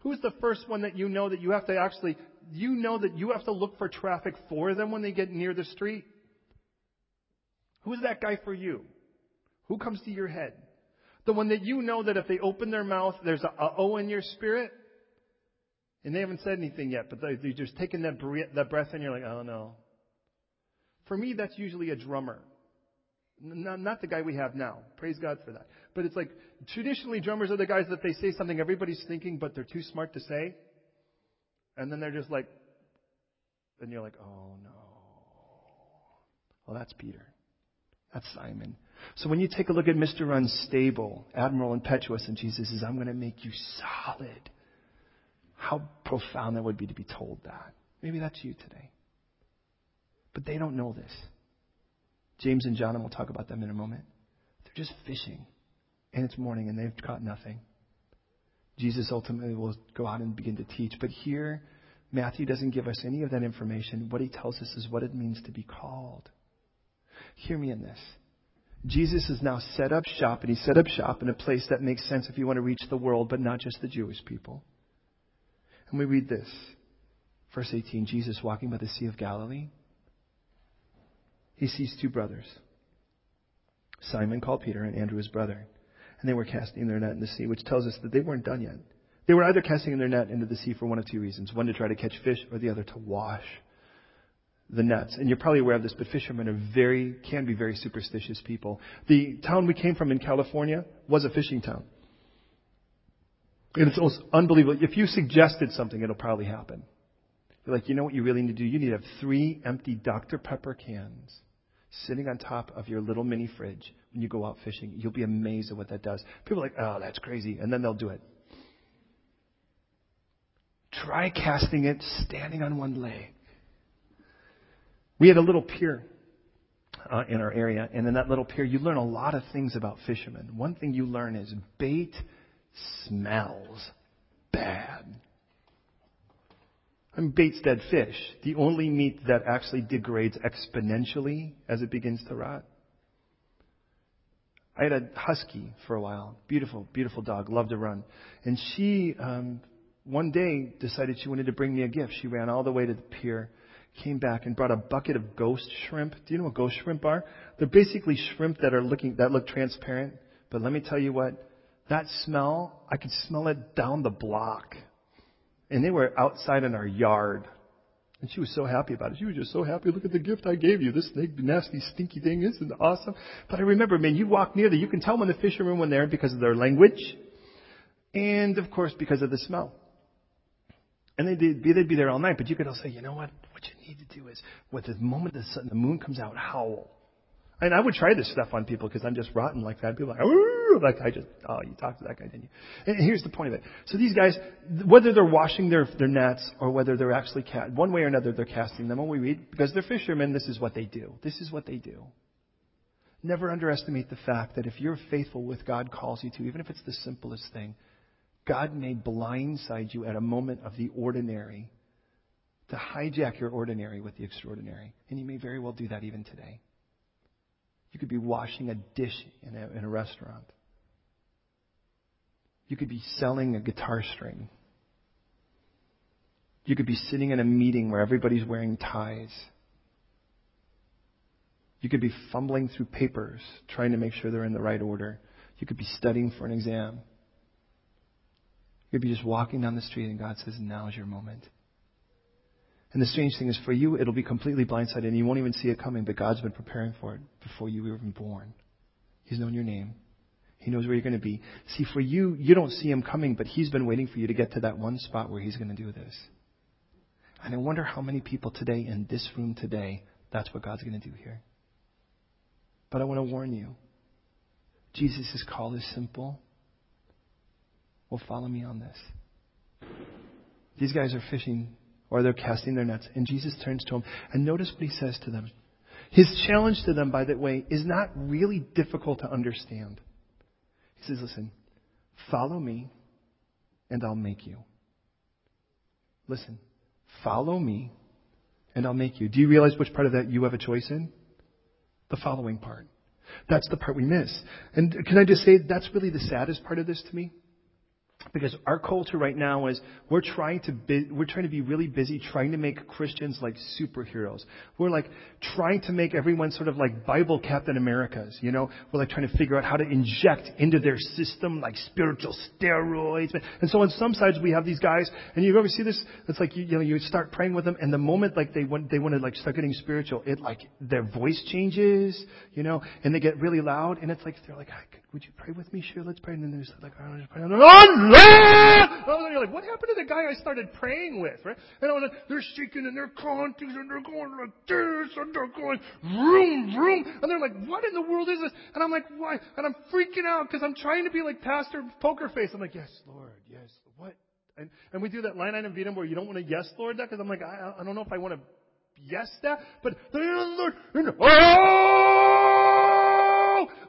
Speaker 1: Who's the first one that you know that you have to actually, you know that you have to look for traffic for them when they get near the street? Who's that guy for you? Who comes to your head? The one that you know that if they open their mouth, there's a uh-oh in your spirit? And they haven't said anything yet, but they're just taking that breath and you're like, oh no. For me, that's usually a drummer. Not, not the guy we have now. Praise God for that. But it's like traditionally drummers are the guys that they say something everybody's thinking, but they're too smart to say. And then they're just like, and you're like, oh no. Well, that's Peter. That's Simon. So when you take a look at Mr. Unstable, Admiral Impetuous, and Jesus says, I'm going to make you solid. How profound that would be to be told that. Maybe that's you today. But they don't know this. James and John, and we'll talk about them in a moment. They're just fishing. And it's morning and they've caught nothing. Jesus ultimately will go out and begin to teach. But here, Matthew doesn't give us any of that information. What he tells us is what it means to be called. Hear me in this. Jesus has now set up shop, and he set up shop in a place that makes sense if you want to reach the world, but not just the Jewish people. And we read this. Verse 18 Jesus walking by the Sea of Galilee he sees two brothers, Simon called Peter and Andrew his brother. And they were casting their net in the sea, which tells us that they weren't done yet. They were either casting their net into the sea for one of two reasons. One to try to catch fish, or the other to wash the nets. And you're probably aware of this, but fishermen are very, can be very superstitious people. The town we came from in California was a fishing town. And it's almost unbelievable. If you suggested something, it'll probably happen. You're like, you know what you really need to do? You need to have three empty Dr. Pepper cans sitting on top of your little mini fridge when you go out fishing. You'll be amazed at what that does. People are like, oh, that's crazy. And then they'll do it. Try casting it standing on one leg. We had a little pier uh, in our area, and in that little pier, you learn a lot of things about fishermen. One thing you learn is bait smells bad. I mean, bait's dead fish, the only meat that actually degrades exponentially as it begins to rot. I had a husky for a while, beautiful, beautiful dog, loved to run, and she um, one day decided she wanted to bring me a gift. She ran all the way to the pier, came back and brought a bucket of ghost shrimp. Do you know what ghost shrimp are? They're basically shrimp that are looking that look transparent. But let me tell you what, that smell, I could smell it down the block. And they were outside in our yard. And she was so happy about it. She was just so happy. Look at the gift I gave you. This nasty, stinky thing isn't awesome. But I remember, man, you walk near there, you can tell when the fishermen were there because of their language. And of course, because of the smell. And they'd be, they'd be there all night, but you could also say, you know what? What you need to do is, with the moment the, sun, the moon comes out, howl. And I would try this stuff on people because I'm just rotten like that. People are like, Ooh! Like I just, oh, you talked to that guy, didn't you? And here's the point of it. So these guys, whether they're washing their, their nets or whether they're actually, cat, one way or another, they're casting them. When we read, because they're fishermen, this is what they do. This is what they do. Never underestimate the fact that if you're faithful with God calls you to, even if it's the simplest thing, God may blindside you at a moment of the ordinary to hijack your ordinary with the extraordinary. And you may very well do that even today. You could be washing a dish in a, in a restaurant. You could be selling a guitar string. You could be sitting in a meeting where everybody's wearing ties. You could be fumbling through papers trying to make sure they're in the right order. You could be studying for an exam. You could be just walking down the street and God says, Now's your moment. And the strange thing is, for you, it'll be completely blindsided and you won't even see it coming, but God's been preparing for it before you were even born. He's known your name. He knows where you're going to be. See, for you, you don't see Him coming, but He's been waiting for you to get to that one spot where He's going to do this. And I wonder how many people today in this room today, that's what God's going to do here. But I want to warn you Jesus' call is simple. Well, follow me on this. These guys are fishing or they're casting their nets. And Jesus turns to them and notice what he says to them. His challenge to them, by the way, is not really difficult to understand. He says, listen, follow me and I'll make you. Listen, follow me and I'll make you. Do you realize which part of that you have a choice in? The following part. That's the part we miss. And can I just say, that's really the saddest part of this to me? Because our culture right now is we're trying to be, we're trying to be really busy trying to make Christians like superheroes. We're like trying to make everyone sort of like Bible Captain Americas, you know? We're like trying to figure out how to inject into their system like spiritual steroids. And so on some sides we have these guys, and you ever see this? It's like you, you know you start praying with them, and the moment like they want they want to like start getting spiritual, it like their voice changes, you know, and they get really loud, and it's like they're like, would you pray with me? Sure, let's pray. And then there's like, I don't just pray. Oh, Oh, you're like, what happened to the guy I started praying with, right? And I was like, they're shaking and they're conties and they're going like this and they're going vroom, vroom. And they're like, what in the world is this? And I'm like, why? And I'm freaking out because I'm trying to be like Pastor Poker Face. I'm like, yes, Lord, yes. What? And, and we do that line item vetum where you don't want to yes, Lord, that because I'm like, I, I don't know if I want to yes that, but the Lord, and, oh!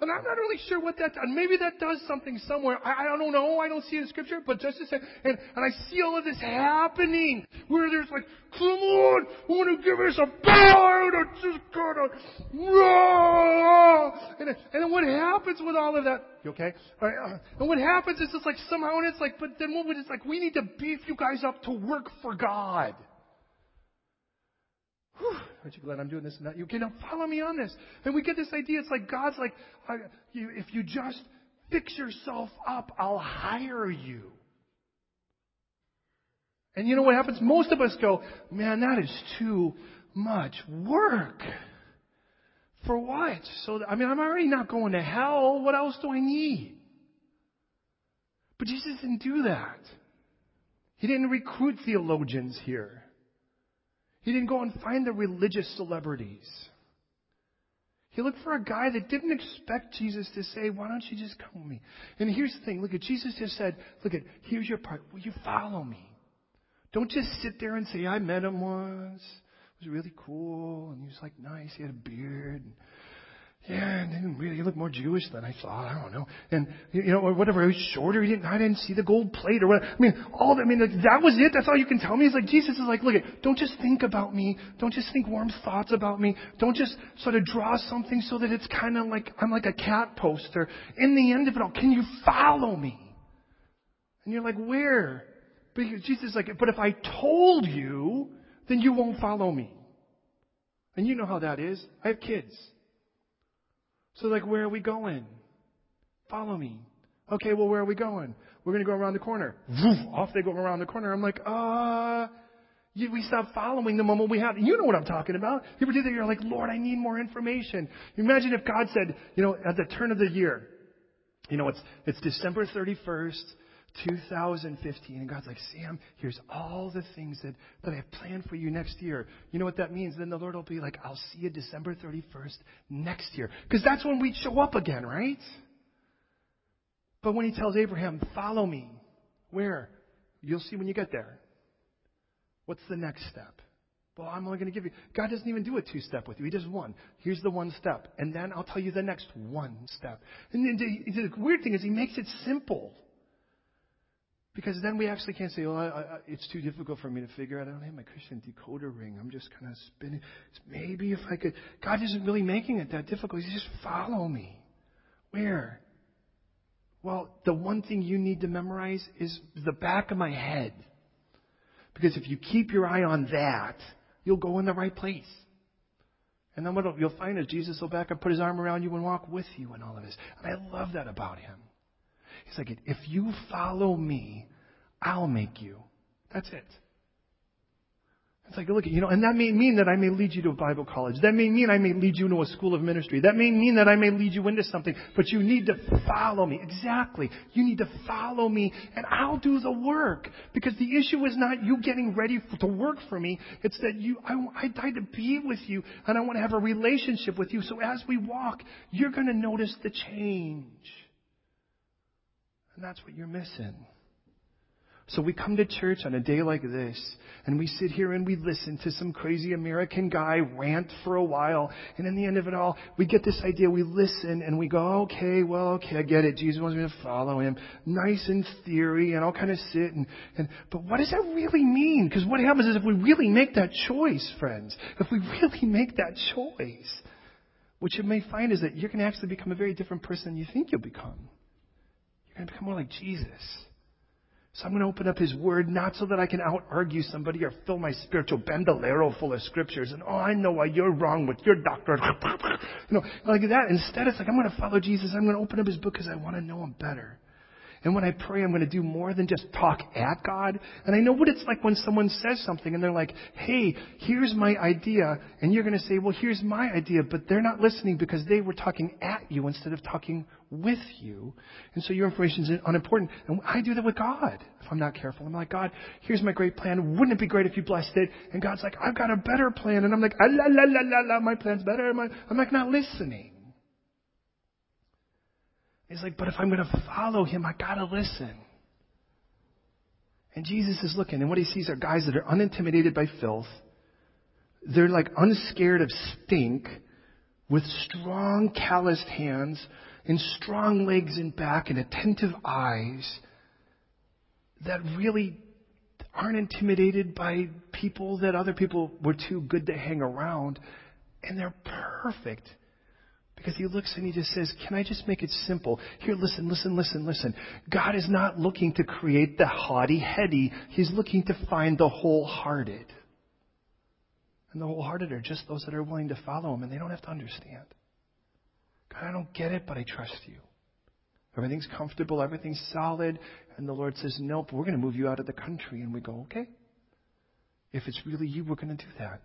Speaker 1: And I'm not really sure what that, and maybe that does something somewhere. I, I don't know. I don't see it in scripture, but just to say, and, and I see all of this happening where there's like, come on, I want to give us a power that's just kind of, and, and then what happens with all of that? You okay? Right, uh, and what happens is it's like somehow, and it's like, but then what would, it's like, we need to beef you guys up to work for God. Whew, aren't you glad I'm doing this and? You cannot follow me on this. And we get this idea. It's like God's like, if you just fix yourself up, I'll hire you. And you know what happens? Most of us go, man, that is too much work. For what? So, I mean, I'm already not going to hell. What else do I need? But Jesus didn't do that. He didn't recruit theologians here. He didn't go and find the religious celebrities. He looked for a guy that didn't expect Jesus to say, Why don't you just come with me? And here's the thing look at Jesus just said, Look at, here's your part. Will you follow me? Don't just sit there and say, I met him once. It was really cool. And he was like nice. He had a beard. And, yeah, and really, he looked more Jewish than I thought. I don't know. And, you know, or whatever. He was shorter. He didn't, I didn't see the gold plate or whatever. I mean, all that, I mean, like, that was it. That's all you can tell me. It's like, Jesus is like, look, don't just think about me. Don't just think warm thoughts about me. Don't just sort of draw something so that it's kind of like, I'm like a cat poster. In the end of it all, can you follow me? And you're like, where? But Jesus is like, but if I told you, then you won't follow me. And you know how that is. I have kids. So like, where are we going? Follow me. Okay, well, where are we going? We're going to go around the corner. off they go around the corner. I'm like, uh, you, we stop following the moment we have. You know what I'm talking about. You ever do that? You're like, Lord, I need more information. Imagine if God said, you know, at the turn of the year, you know, it's, it's December 31st. 2015. And God's like, Sam, here's all the things that, that I have planned for you next year. You know what that means? Then the Lord will be like, I'll see you December 31st next year. Because that's when we show up again, right? But when he tells Abraham, follow me, where? You'll see when you get there. What's the next step? Well, I'm only going to give you. God doesn't even do a two step with you. He does one. Here's the one step. And then I'll tell you the next one step. And the, the weird thing is, He makes it simple. Because then we actually can't say, oh, I, I, it's too difficult for me to figure out. I don't have my Christian decoder ring. I'm just kind of spinning. Maybe if I could. God isn't really making it that difficult. He's just follow me. Where? Well, the one thing you need to memorize is the back of my head. Because if you keep your eye on that, you'll go in the right place. And then what you'll find is Jesus will back up, put his arm around you, and walk with you in all of this. And I love that about him. He's like, if you follow me, I'll make you. That's it. It's like, look, you know, and that may mean that I may lead you to a Bible college. That may mean I may lead you into a school of ministry. That may mean that I may lead you into something. But you need to follow me. Exactly. You need to follow me and I'll do the work. Because the issue is not you getting ready for, to work for me. It's that you, I, I died to be with you and I want to have a relationship with you. So as we walk, you're going to notice the change. And that's what you're missing. So we come to church on a day like this, and we sit here and we listen to some crazy American guy rant for a while, and in the end of it all, we get this idea, we listen, and we go, okay, well, okay, I get it, Jesus wants me to follow him. Nice in theory, and I'll kind of sit and, and but what does that really mean? Because what happens is if we really make that choice, friends, if we really make that choice, what you may find is that you're going to actually become a very different person than you think you'll become. You're going to become more like Jesus. So I'm going to open up His Word not so that I can out argue somebody or fill my spiritual bandolero full of scriptures and, oh, I know why you're wrong with your doctrine. you know, like that. Instead, it's like I'm going to follow Jesus. I'm going to open up His book because I want to know Him better. And when I pray, I'm going to do more than just talk at God. And I know what it's like when someone says something and they're like, hey, here's my idea. And you're going to say, well, here's my idea. But they're not listening because they were talking at you instead of talking with you. And so your information is unimportant. And I do that with God if I'm not careful. I'm like, God, here's my great plan. Wouldn't it be great if you blessed it? And God's like, I've got a better plan. And I'm like, ah, la, la, la, la, la, my plan's better. I'm like, not listening. He's like, but if I'm going to follow him, I got to listen. And Jesus is looking, and what he sees are guys that are unintimidated by filth. They're like unscared of stink, with strong, calloused hands, and strong legs and back, and attentive eyes that really aren't intimidated by people that other people were too good to hang around. And they're perfect because he looks and he just says, Can I just make it simple? Here, listen, listen, listen, listen. God is not looking to create the haughty heady, He's looking to find the wholehearted. And the wholehearted are just those that are willing to follow him and they don't have to understand. God, I don't get it, but I trust you. Everything's comfortable, everything's solid. And the Lord says, Nope, we're going to move you out of the country. And we go, Okay. If it's really you, we're going to do that.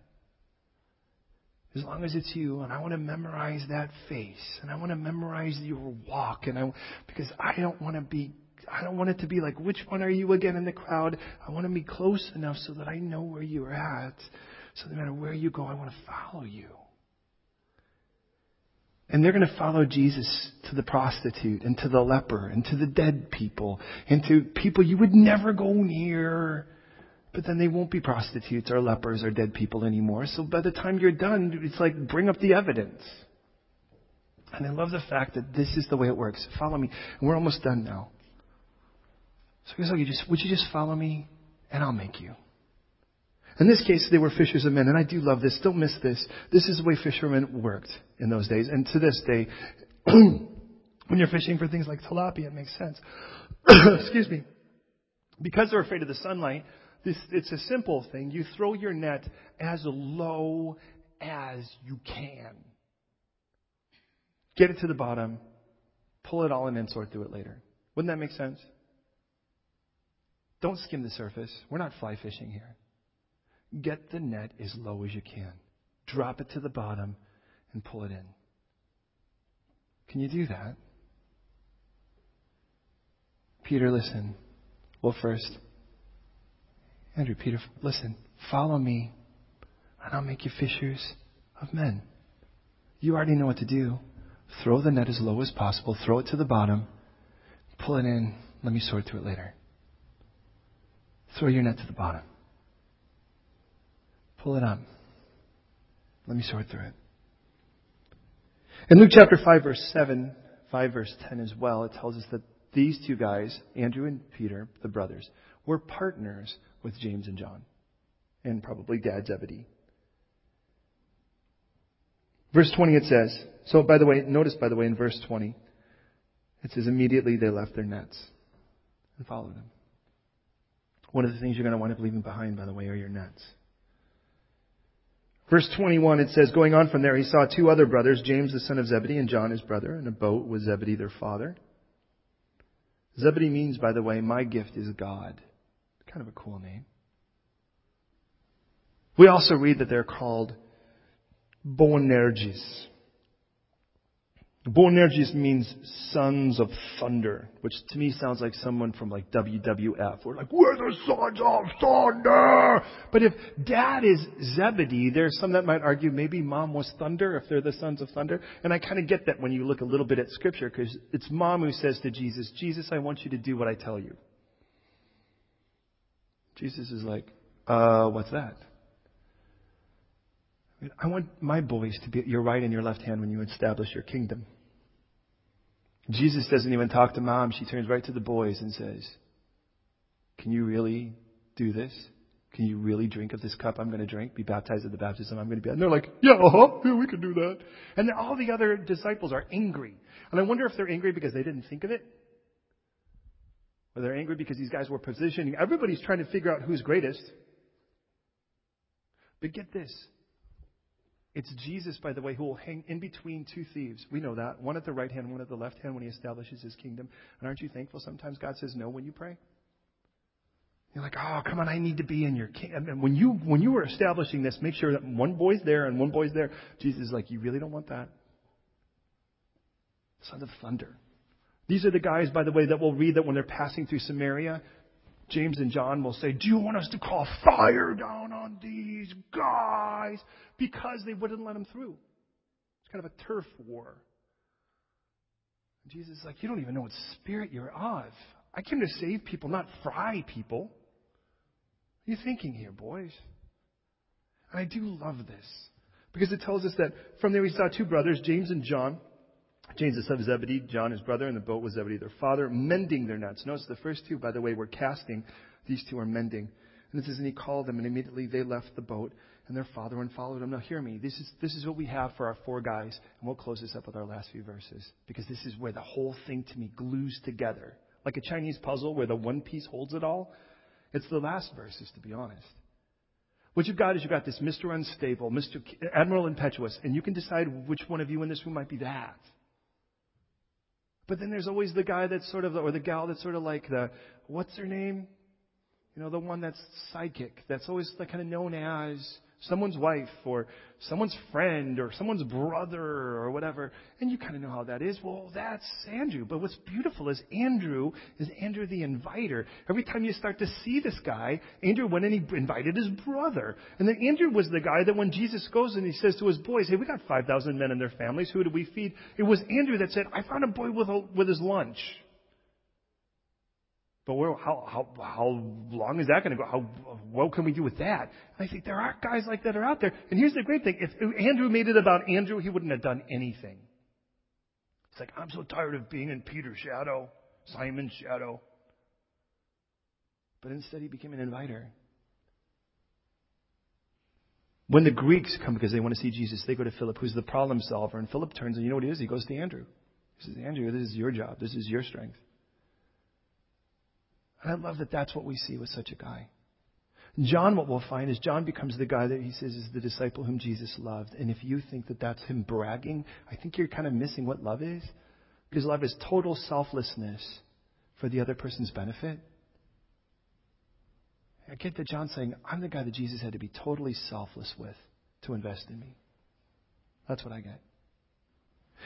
Speaker 1: As long as it's you, and I want to memorize that face, and I want to memorize your walk, and I because I don't want to be I don't want it to be like which one are you again in the crowd. I want to be close enough so that I know where you're at. So no matter where you go, I want to follow you. And they're going to follow Jesus to the prostitute and to the leper and to the dead people and to people you would never go near. But then they won't be prostitutes or lepers or dead people anymore. So by the time you're done, it's like bring up the evidence. And I love the fact that this is the way it works. Follow me. And we're almost done now. So just, would you just follow me and I'll make you. In this case, they were fishers of men, and I do love this. Don't miss this. This is the way fishermen worked in those days, and to this day, when you're fishing for things like tilapia, it makes sense. Excuse me. Because they're afraid of the sunlight, this, it's a simple thing. You throw your net as low as you can. Get it to the bottom, pull it all in, and sort through it later. Wouldn't that make sense? Don't skim the surface. We're not fly fishing here. Get the net as low as you can. Drop it to the bottom and pull it in. Can you do that? Peter, listen. Well, first, Andrew, Peter, listen. Follow me, and I'll make you fishers of men. You already know what to do. Throw the net as low as possible, throw it to the bottom, pull it in. Let me sort through it later. Throw your net to the bottom. Pull it up. Let me sort through it. In Luke chapter 5 verse 7, 5 verse 10 as well, it tells us that these two guys, Andrew and Peter, the brothers, were partners with James and John. And probably Dad Zebedee. Verse 20 it says, so by the way, notice by the way in verse 20, it says immediately they left their nets and followed him. One of the things you're going to wind up leaving behind, by the way, are your nets. Verse 21, it says, Going on from there, he saw two other brothers, James the son of Zebedee and John his brother, in a boat with Zebedee their father. Zebedee means, by the way, my gift is God. Kind of a cool name. We also read that they're called Boanerges. Boanerges means sons of thunder, which to me sounds like someone from like WWF. We're like, we're the sons of thunder! But if dad is Zebedee, there's some that might argue maybe mom was thunder if they're the sons of thunder. And I kind of get that when you look a little bit at scripture, because it's mom who says to Jesus, Jesus, I want you to do what I tell you. Jesus is like, uh, what's that? I want my boys to be at your right and your left hand when you establish your kingdom. Jesus doesn't even talk to mom. She turns right to the boys and says, Can you really do this? Can you really drink of this cup I'm going to drink? Be baptized at the baptism I'm going to be. And they're like, Yeah, uh huh. Yeah, we can do that. And then all the other disciples are angry. And I wonder if they're angry because they didn't think of it. Or they're angry because these guys were positioning. Everybody's trying to figure out who's greatest. But get this it's Jesus, by the way, who will hang in between two thieves. We know that. One at the right hand, one at the left hand when he establishes his kingdom. And aren't you thankful sometimes God says no when you pray? You're like, oh, come on, I need to be in your kingdom. And when you, when you were establishing this, make sure that one boy's there and one boy's there. Jesus is like, you really don't want that? Son of thunder. These are the guys, by the way, that will read that when they're passing through Samaria, James and John will say, Do you want us to call fire down on these guys? Because they wouldn't let them through. It's kind of a turf war. Jesus is like, You don't even know what spirit you're of. I came to save people, not fry people. What are you thinking here, boys? And I do love this because it tells us that from there we saw two brothers, James and John. James the son of Zebedee, John his brother, and the boat was Zebedee their father, mending their nets. Notice the first two, by the way, were casting. These two are mending. And it says, and he called them, and immediately they left the boat, and their father and followed him. Now hear me. This is, this is what we have for our four guys, and we'll close this up with our last few verses, because this is where the whole thing to me glues together. Like a Chinese puzzle where the one piece holds it all. It's the last verses, to be honest. What you've got is you've got this Mr. Unstable, Mr. Admiral Impetuous, and you can decide which one of you in this room might be that. But then there's always the guy that's sort of, or the gal that's sort of like the, what's her name? You know, the one that's sidekick, that's always like kind of known as someone's wife or someone's friend or someone's brother or whatever. And you kind of know how that is. Well, that's Andrew. But what's beautiful is Andrew is Andrew the inviter. Every time you start to see this guy, Andrew went and he invited his brother. And then Andrew was the guy that when Jesus goes and he says to his boys, hey, we got 5,000 men and their families. Who do we feed? It was Andrew that said, I found a boy with, a, with his lunch. But how, how, how long is that going to go? How what can we do with that? And I think there are guys like that are out there. And here's the great thing. If Andrew made it about Andrew, he wouldn't have done anything. It's like, I'm so tired of being in Peter's shadow, Simon's shadow. But instead, he became an inviter. When the Greeks come because they want to see Jesus, they go to Philip, who's the problem solver. And Philip turns and you know what he is? He goes to Andrew. He says, Andrew, this is your job. This is your strength. And I love that that's what we see with such a guy. John, what we'll find is John becomes the guy that he says is the disciple whom Jesus loved. And if you think that that's him bragging, I think you're kind of missing what love is. Because love is total selflessness for the other person's benefit. I get that John's saying, I'm the guy that Jesus had to be totally selfless with to invest in me. That's what I get.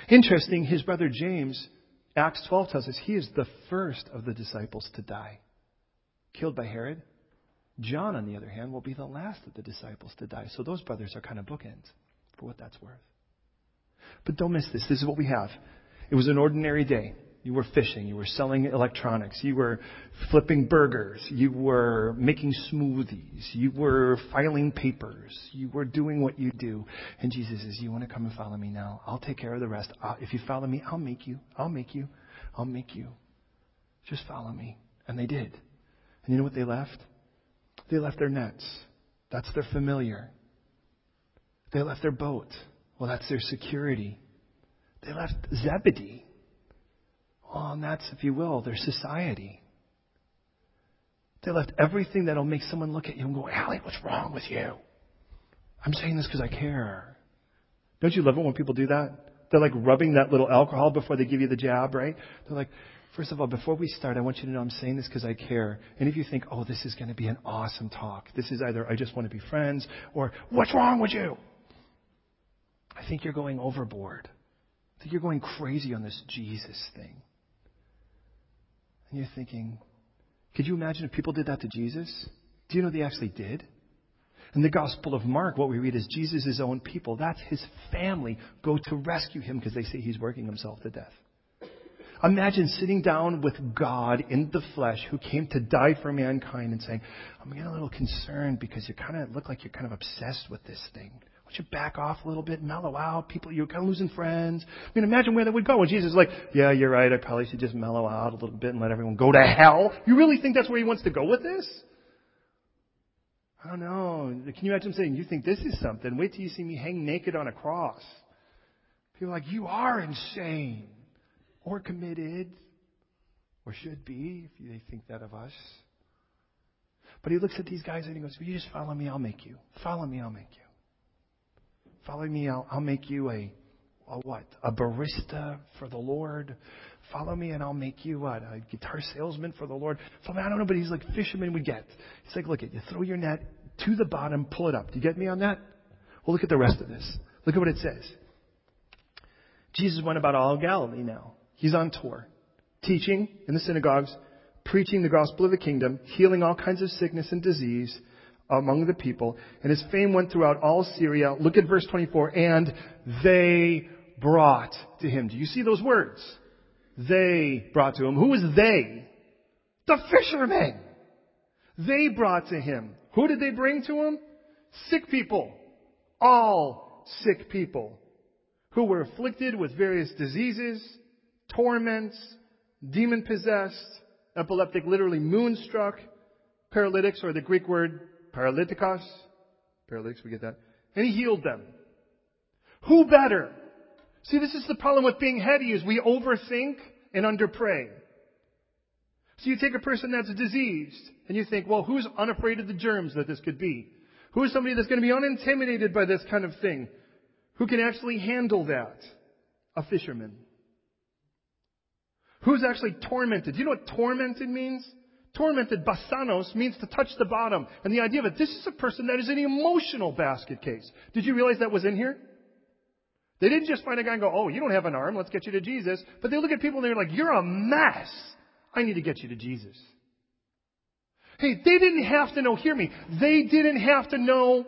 Speaker 1: Interesting, his brother James, Acts 12 tells us he is the first of the disciples to die killed by Herod. John, on the other hand, will be the last of the disciples to die. So those brothers are kind of bookends for what that's worth. But don't miss this. This is what we have. It was an ordinary day. You were fishing. You were selling electronics. You were flipping burgers. You were making smoothies. You were filing papers. You were doing what you do. And Jesus says, You want to come and follow me now? I'll take care of the rest. If you follow me, I'll make you. I'll make you. I'll make you. Just follow me. And they did. And you know what they left? They left their nets. That's their familiar. They left their boat. Well, that's their security. They left Zebedee. And that's, if you will, their society. They left everything that'll make someone look at you and go, Allie, what's wrong with you? I'm saying this because I care. Don't you love it when people do that? They're like rubbing that little alcohol before they give you the jab, right? They're like, First of all, before we start, I want you to know I'm saying this because I care. And if you think, oh, this is going to be an awesome talk, this is either I just want to be friends or what's wrong with you? I think you're going overboard. I think you're going crazy on this Jesus thing. And you're thinking, could you imagine if people did that to Jesus? Do you know they actually did? In the Gospel of Mark, what we read is Jesus' own people, that's his family, go to rescue him because they say he's working himself to death. Imagine sitting down with God in the flesh who came to die for mankind and saying, I'm getting a little concerned because you kind of look like you're kind of obsessed with this thing. You back off a little bit, mellow out? People, you're kind of losing friends. I mean, imagine where that would go. And Jesus is like, yeah, you're right. I probably should just mellow out a little bit and let everyone go to hell. You really think that's where he wants to go with this? I don't know. Can you imagine him saying, you think this is something? Wait till you see me hang naked on a cross. People are like, you are insane or committed, or should be, if they think that of us. But he looks at these guys and he goes, Will you just follow me? I'll make you. Follow me, I'll make you. Follow me, I'll, I'll make you a, a what? A barista for the Lord. Follow me and I'll make you what? A guitar salesman for the Lord. Follow me, I don't know, but he's like fisherman would get. He's like, look at you throw your net to the bottom, pull it up. Do you get me on that? Well, look at the rest of this. Look at what it says. Jesus went about all Galilee now He's on tour, teaching in the synagogues, preaching the gospel of the kingdom, healing all kinds of sickness and disease among the people. And his fame went throughout all Syria. Look at verse 24. And they brought to him. Do you see those words? They brought to him. Who was they? The fishermen. They brought to him. Who did they bring to him? Sick people. All sick people who were afflicted with various diseases torments, demon possessed, epileptic, literally moonstruck, paralytics, or the Greek word paralytikos. Paralytics, we get that. And he healed them. Who better? See, this is the problem with being heady is we overthink and underpray. So you take a person that's diseased and you think, well, who's unafraid of the germs that this could be? Who is somebody that's going to be unintimidated by this kind of thing? Who can actually handle that? A fisherman. Who's actually tormented? Do you know what tormented means? Tormented, basanos, means to touch the bottom. And the idea of it, this is a person that is an emotional basket case. Did you realize that was in here? They didn't just find a guy and go, oh, you don't have an arm, let's get you to Jesus. But they look at people and they're like, you're a mess. I need to get you to Jesus. Hey, they didn't have to know, hear me, they didn't have to know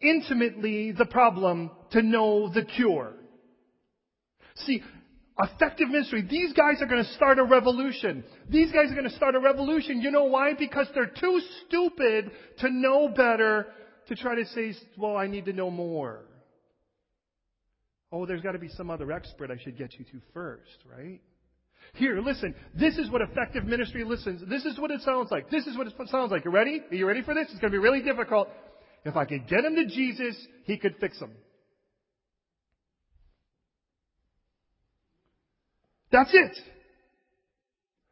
Speaker 1: intimately the problem to know the cure. See, effective ministry, these guys are going to start a revolution. These guys are going to start a revolution. You know why? Because they're too stupid to know better to try to say, well, I need to know more. Oh, there's got to be some other expert I should get you to first, right? Here, listen. This is what effective ministry listens. This is what it sounds like. This is what it sounds like. You ready? Are you ready for this? It's going to be really difficult. If I could get him to Jesus, he could fix him. That's it.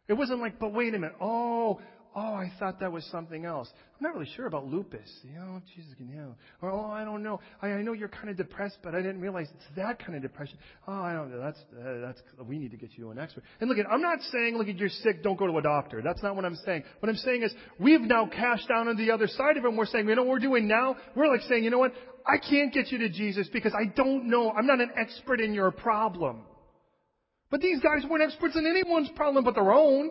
Speaker 1: It wasn't like, but wait a minute. Oh, oh, I thought that was something else. I'm not really sure about lupus. You know, Jesus can heal. Or, oh, I don't know. I, I know you're kind of depressed, but I didn't realize it's that kind of depression. Oh, I don't know. That's, uh, that's, we need to get you an expert. And look at, I'm not saying, look at, you're sick, don't go to a doctor. That's not what I'm saying. What I'm saying is, we've now cashed down on the other side of it, and we're saying, you know what we're doing now? We're like saying, you know what? I can't get you to Jesus because I don't know. I'm not an expert in your problem. But these guys weren't experts in anyone's problem but their own.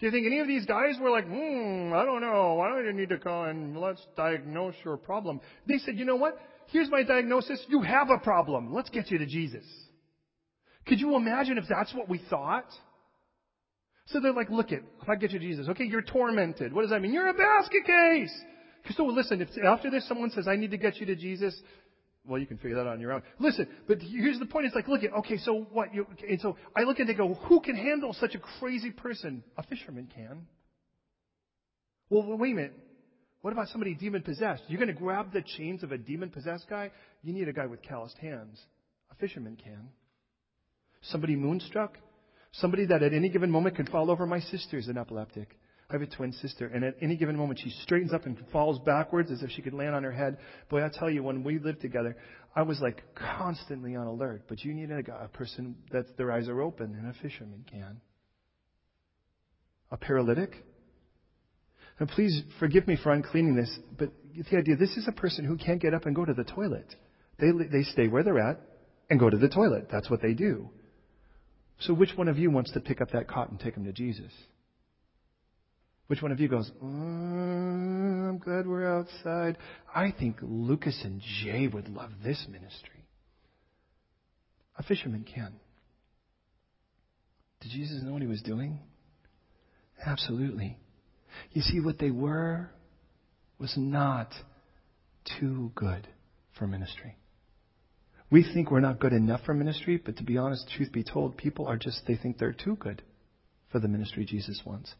Speaker 1: Do you think any of these guys were like, hmm, I don't know, why do you need to call and let's diagnose your problem? They said, you know what? Here's my diagnosis. You have a problem. Let's get you to Jesus. Could you imagine if that's what we thought? So they're like, look it, if I get you to Jesus, okay, you're tormented. What does that mean? You're a basket case. So listen, if after this someone says, I need to get you to Jesus, well, you can figure that out on your own. Listen, but here's the point. It's like, look at, okay, so what? You, and so I look at and go, who can handle such a crazy person? A fisherman can. Well, wait a minute. What about somebody demon possessed? You're going to grab the chains of a demon possessed guy? You need a guy with calloused hands. A fisherman can. Somebody moonstruck? Somebody that at any given moment could fall over. My sister's an epileptic. I have a twin sister, and at any given moment she straightens up and falls backwards as if she could land on her head. Boy, I tell you, when we lived together, I was like constantly on alert. But you need a, a person that their eyes are open, and a fisherman can. A paralytic? And please forgive me for uncleaning this, but the idea this is a person who can't get up and go to the toilet. They, they stay where they're at and go to the toilet. That's what they do. So which one of you wants to pick up that cot and take him to Jesus? Which one of you goes, oh, I'm glad we're outside? I think Lucas and Jay would love this ministry. A fisherman can. Did Jesus know what he was doing? Absolutely. You see, what they were was not too good for ministry. We think we're not good enough for ministry, but to be honest, truth be told, people are just, they think they're too good for the ministry Jesus wants.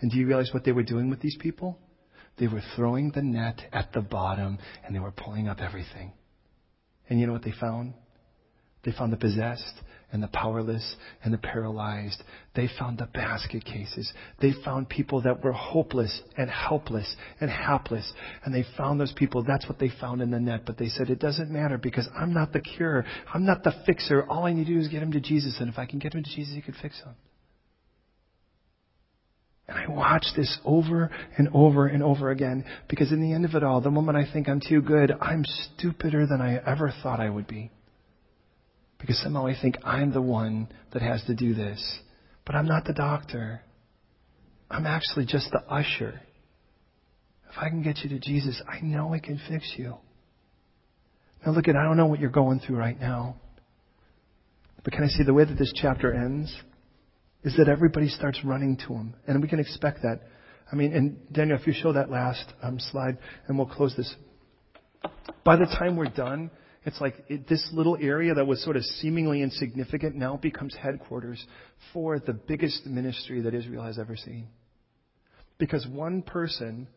Speaker 1: And do you realize what they were doing with these people? They were throwing the net at the bottom and they were pulling up everything. And you know what they found? They found the possessed and the powerless and the paralyzed. They found the basket cases. They found people that were hopeless and helpless and hapless. And they found those people. That's what they found in the net. But they said, it doesn't matter because I'm not the cure. I'm not the fixer. All I need to do is get him to Jesus. And if I can get him to Jesus, he could fix him. And I watch this over and over and over again because in the end of it all, the moment I think I'm too good, I'm stupider than I ever thought I would be. Because somehow I think I'm the one that has to do this. But I'm not the doctor. I'm actually just the usher. If I can get you to Jesus, I know I can fix you. Now look at, I don't know what you're going through right now. But can I see the way that this chapter ends? Is that everybody starts running to him. And we can expect that. I mean, and Daniel, if you show that last um, slide, and we'll close this. By the time we're done, it's like it, this little area that was sort of seemingly insignificant now becomes headquarters for the biggest ministry that Israel has ever seen. Because one person,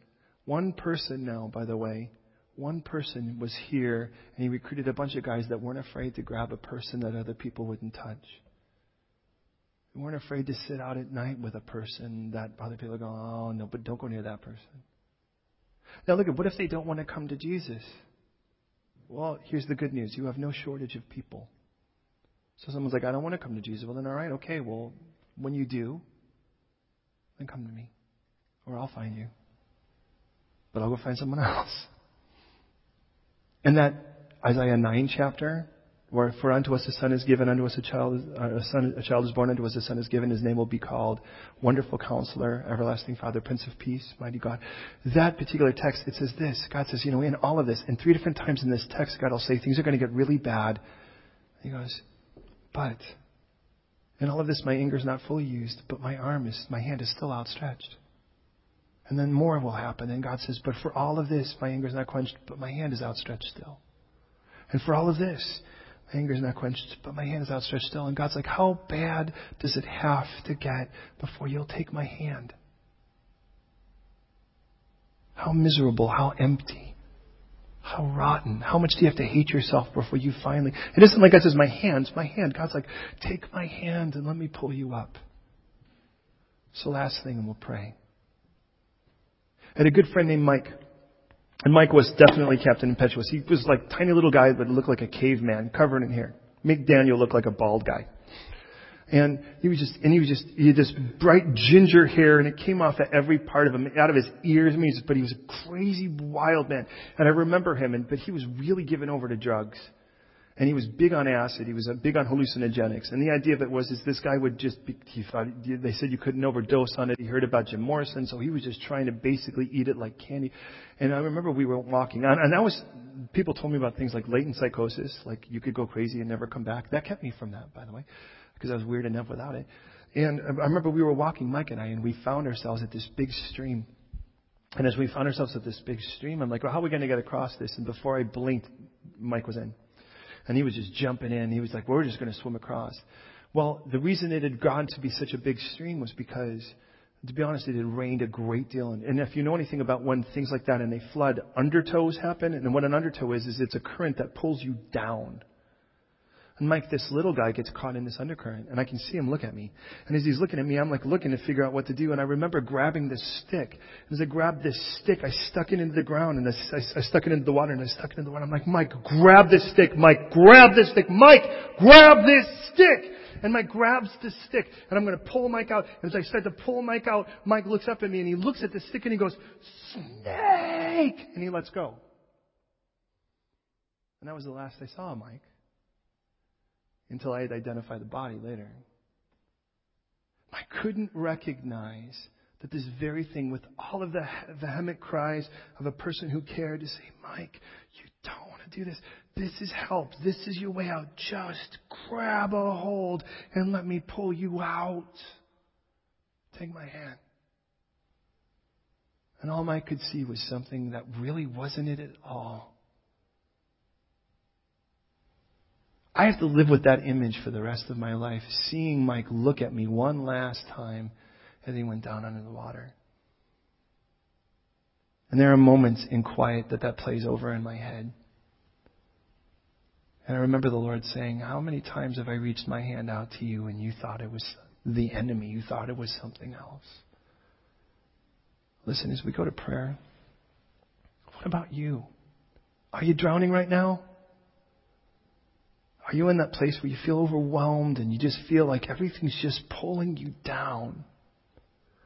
Speaker 1: one person now, by the way, one person was here and he recruited a bunch of guys that weren't afraid to grab a person that other people wouldn't touch. We weren't afraid to sit out at night with a person that other people go, oh, no, but don't go near that person. Now look at what if they don't want to come to Jesus? Well, here's the good news. You have no shortage of people. So someone's like, I don't want to come to Jesus. Well, then, all right, okay. Well, when you do, then come to me, or I'll find you. But I'll go find someone else. And that Isaiah 9 chapter, where for unto us a son is given, unto us a child, uh, a son, a child is born, unto us a son is given. His name will be called Wonderful Counselor, Everlasting Father, Prince of Peace, Mighty God. That particular text, it says this. God says, you know, in all of this, and three different times in this text, God will say things are going to get really bad. He goes, but in all of this, my anger is not fully used, but my arm is, my hand is still outstretched. And then more will happen. And God says, but for all of this, my anger is not quenched, but my hand is outstretched still. And for all of this, anger is not quenched, but my hand is outstretched still. And God's like, how bad does it have to get before you'll take my hand? How miserable, how empty, how rotten. How much do you have to hate yourself before you finally. It isn't like God says, my hands, my hand. God's like, take my hand and let me pull you up. So last thing, and we'll pray. I had a good friend named Mike. And Mike was definitely Captain Impetuous. He was like tiny little guy, but looked like a caveman, covered in hair. Make Daniel look like a bald guy. And he was just, and he was just, he had this bright ginger hair and it came off at every part of him, out of his ears. I mean, but he was a crazy wild man. And I remember him, and, but he was really given over to drugs. And he was big on acid. He was uh, big on hallucinogenics. And the idea of it was, is this guy would just be, he thought, they said you couldn't overdose on it. He heard about Jim Morrison, so he was just trying to basically eat it like candy. And I remember we were walking, and, and that was, people told me about things like latent psychosis, like you could go crazy and never come back. That kept me from that, by the way, because I was weird enough without it. And I remember we were walking, Mike and I, and we found ourselves at this big stream. And as we found ourselves at this big stream, I'm like, well, how are we going to get across this? And before I blinked, Mike was in. And he was just jumping in. He was like, we're just going to swim across. Well, the reason it had gone to be such a big stream was because, to be honest, it had rained a great deal. And if you know anything about when things like that and they flood, undertows happen. And what an undertow is, is it's a current that pulls you down. And Mike, this little guy gets caught in this undercurrent, and I can see him look at me. And as he's looking at me, I'm like looking to figure out what to do. And I remember grabbing this stick. And As I grabbed this stick, I stuck it into the ground, and I, I, I stuck it into the water, and I stuck it into the water. I'm like, Mike, grab this stick. Mike, grab this stick. Mike, grab this stick. And Mike grabs the stick, and I'm going to pull Mike out. And as I start to pull Mike out, Mike looks up at me, and he looks at the stick, and he goes, Snake! And he lets go. And that was the last I saw of Mike until I had identified the body later. I couldn't recognize that this very thing, with all of the vehement cries of a person who cared to say, Mike, you don't want to do this. This is help. This is your way out. Just grab a hold and let me pull you out. Take my hand. And all I could see was something that really wasn't it at all. I have to live with that image for the rest of my life, seeing Mike look at me one last time as he went down under the water. And there are moments in quiet that that plays over in my head. And I remember the Lord saying, How many times have I reached my hand out to you and you thought it was the enemy? You thought it was something else. Listen, as we go to prayer, what about you? Are you drowning right now? Are you in that place where you feel overwhelmed and you just feel like everything's just pulling you down?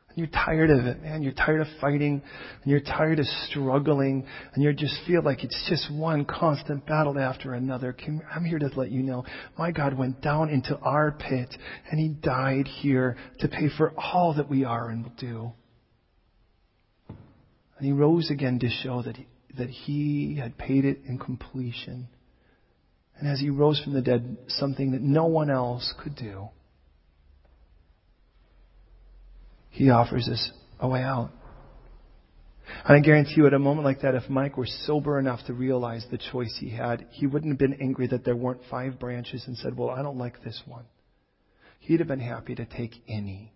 Speaker 1: And you're tired of it, man. You're tired of fighting and you're tired of struggling and you just feel like it's just one constant battle after another. I'm here to let you know my God went down into our pit and He died here to pay for all that we are and will do. And He rose again to show that he, that He had paid it in completion. And as he rose from the dead, something that no one else could do, he offers us a way out. And I guarantee you, at a moment like that, if Mike were sober enough to realize the choice he had, he wouldn't have been angry that there weren't five branches and said, Well, I don't like this one. He'd have been happy to take any.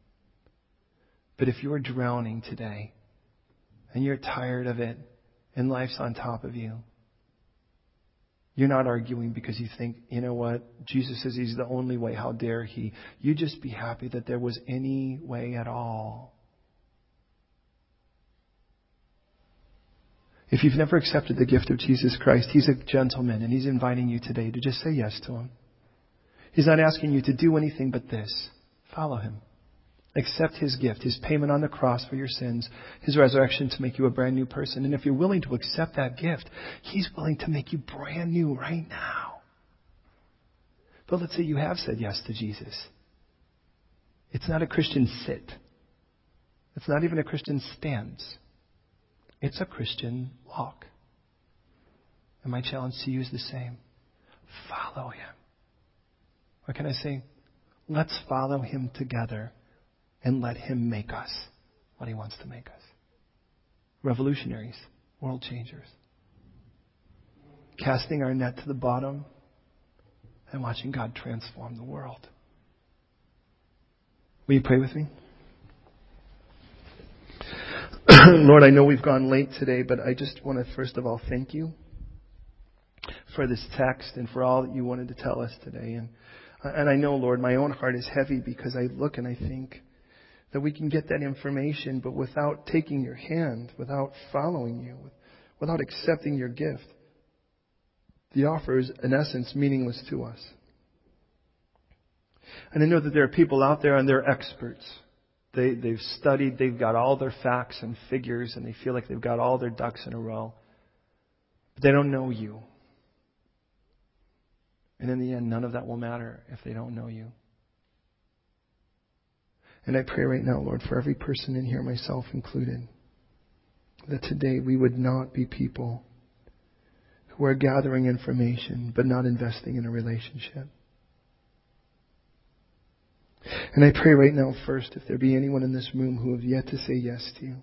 Speaker 1: But if you're drowning today and you're tired of it and life's on top of you, you're not arguing because you think, you know what, Jesus says he's the only way. How dare he? You just be happy that there was any way at all. If you've never accepted the gift of Jesus Christ, He's a gentleman and He's inviting you today to just say yes to Him. He's not asking you to do anything but this. Follow Him. Accept His gift, His payment on the cross for your sins, His resurrection to make you a brand new person. And if you're willing to accept that gift, He's willing to make you brand new right now. But let's say you have said yes to Jesus. It's not a Christian sit. It's not even a Christian stance. It's a Christian walk. And my challenge to you is the same. Follow him. What can I say? Let's follow him together and let him make us what he wants to make us. Revolutionaries, world changers. Casting our net to the bottom and watching God transform the world. Will you pray with me? Lord, I know we've gone late today, but I just want to first of all thank you for this text and for all that you wanted to tell us today. And, and I know, Lord, my own heart is heavy because I look and I think that we can get that information, but without taking your hand, without following you, without accepting your gift, the offer is, in essence, meaningless to us. And I know that there are people out there and they're experts. They, they've studied, they've got all their facts and figures, and they feel like they've got all their ducks in a row. But they don't know you. And in the end, none of that will matter if they don't know you. And I pray right now, Lord, for every person in here, myself included, that today we would not be people who are gathering information but not investing in a relationship. And I pray right now, first, if there be anyone in this room who have yet to say yes to you,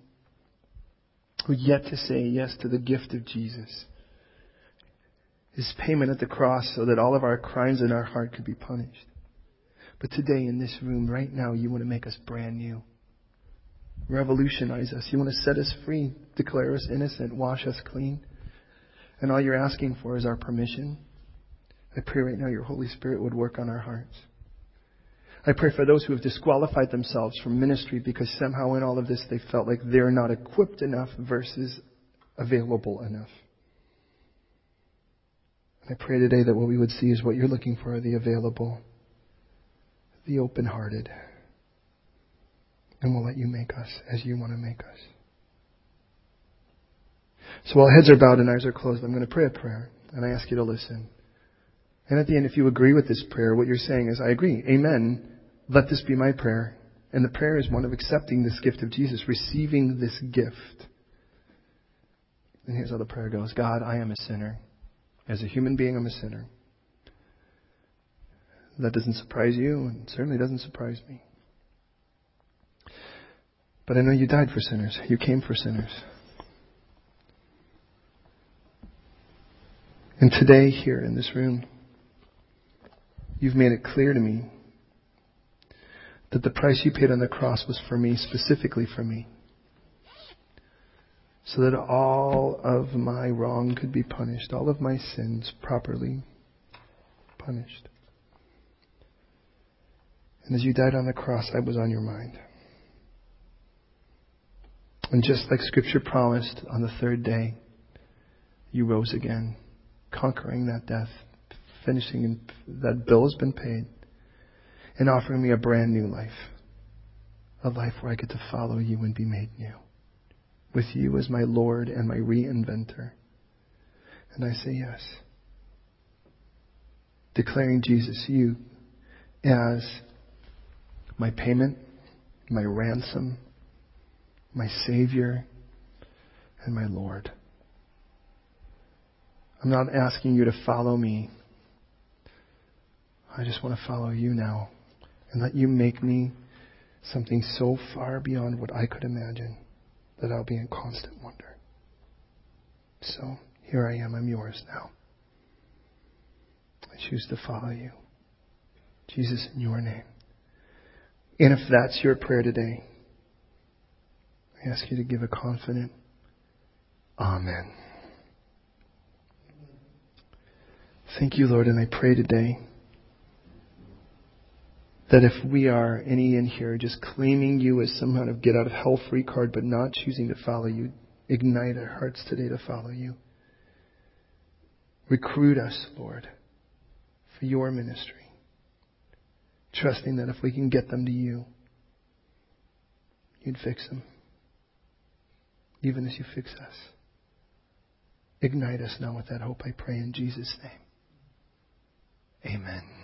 Speaker 1: who yet to say yes to the gift of Jesus, his payment at the cross so that all of our crimes in our heart could be punished. But today in this room, right now, you want to make us brand new. Revolutionize us. You want to set us free, declare us innocent, wash us clean. And all you're asking for is our permission. I pray right now your Holy Spirit would work on our hearts. I pray for those who have disqualified themselves from ministry because somehow in all of this they felt like they're not equipped enough versus available enough. I pray today that what we would see is what you're looking for the available, the open hearted. And we'll let you make us as you want to make us. So while heads are bowed and eyes are closed, I'm going to pray a prayer, and I ask you to listen. And at the end, if you agree with this prayer, what you're saying is, I agree. Amen. Let this be my prayer. And the prayer is one of accepting this gift of Jesus, receiving this gift. And here's how the prayer goes God, I am a sinner. As a human being, I'm a sinner. That doesn't surprise you, and certainly doesn't surprise me. But I know you died for sinners. You came for sinners. And today, here in this room, You've made it clear to me that the price you paid on the cross was for me, specifically for me. So that all of my wrong could be punished, all of my sins properly punished. And as you died on the cross, I was on your mind. And just like Scripture promised, on the third day, you rose again, conquering that death finishing that bill has been paid and offering me a brand new life. A life where I get to follow you and be made new. With you as my Lord and my reinventor. And I say yes. Declaring Jesus, you as my payment, my ransom, my Savior, and my Lord. I'm not asking you to follow me I just want to follow you now and let you make me something so far beyond what I could imagine that I'll be in constant wonder. So here I am. I'm yours now. I choose to follow you. Jesus, in your name. And if that's your prayer today, I ask you to give a confident Amen. Thank you, Lord, and I pray today that if we are any in here just claiming you as some kind of get out of hell free card but not choosing to follow you, Ignite our hearts today to follow you. Recruit us, Lord, for your ministry. Trusting that if we can get them to you, you'd fix them. Even as you fix us. Ignite us now with that hope, I pray in Jesus' name. Amen.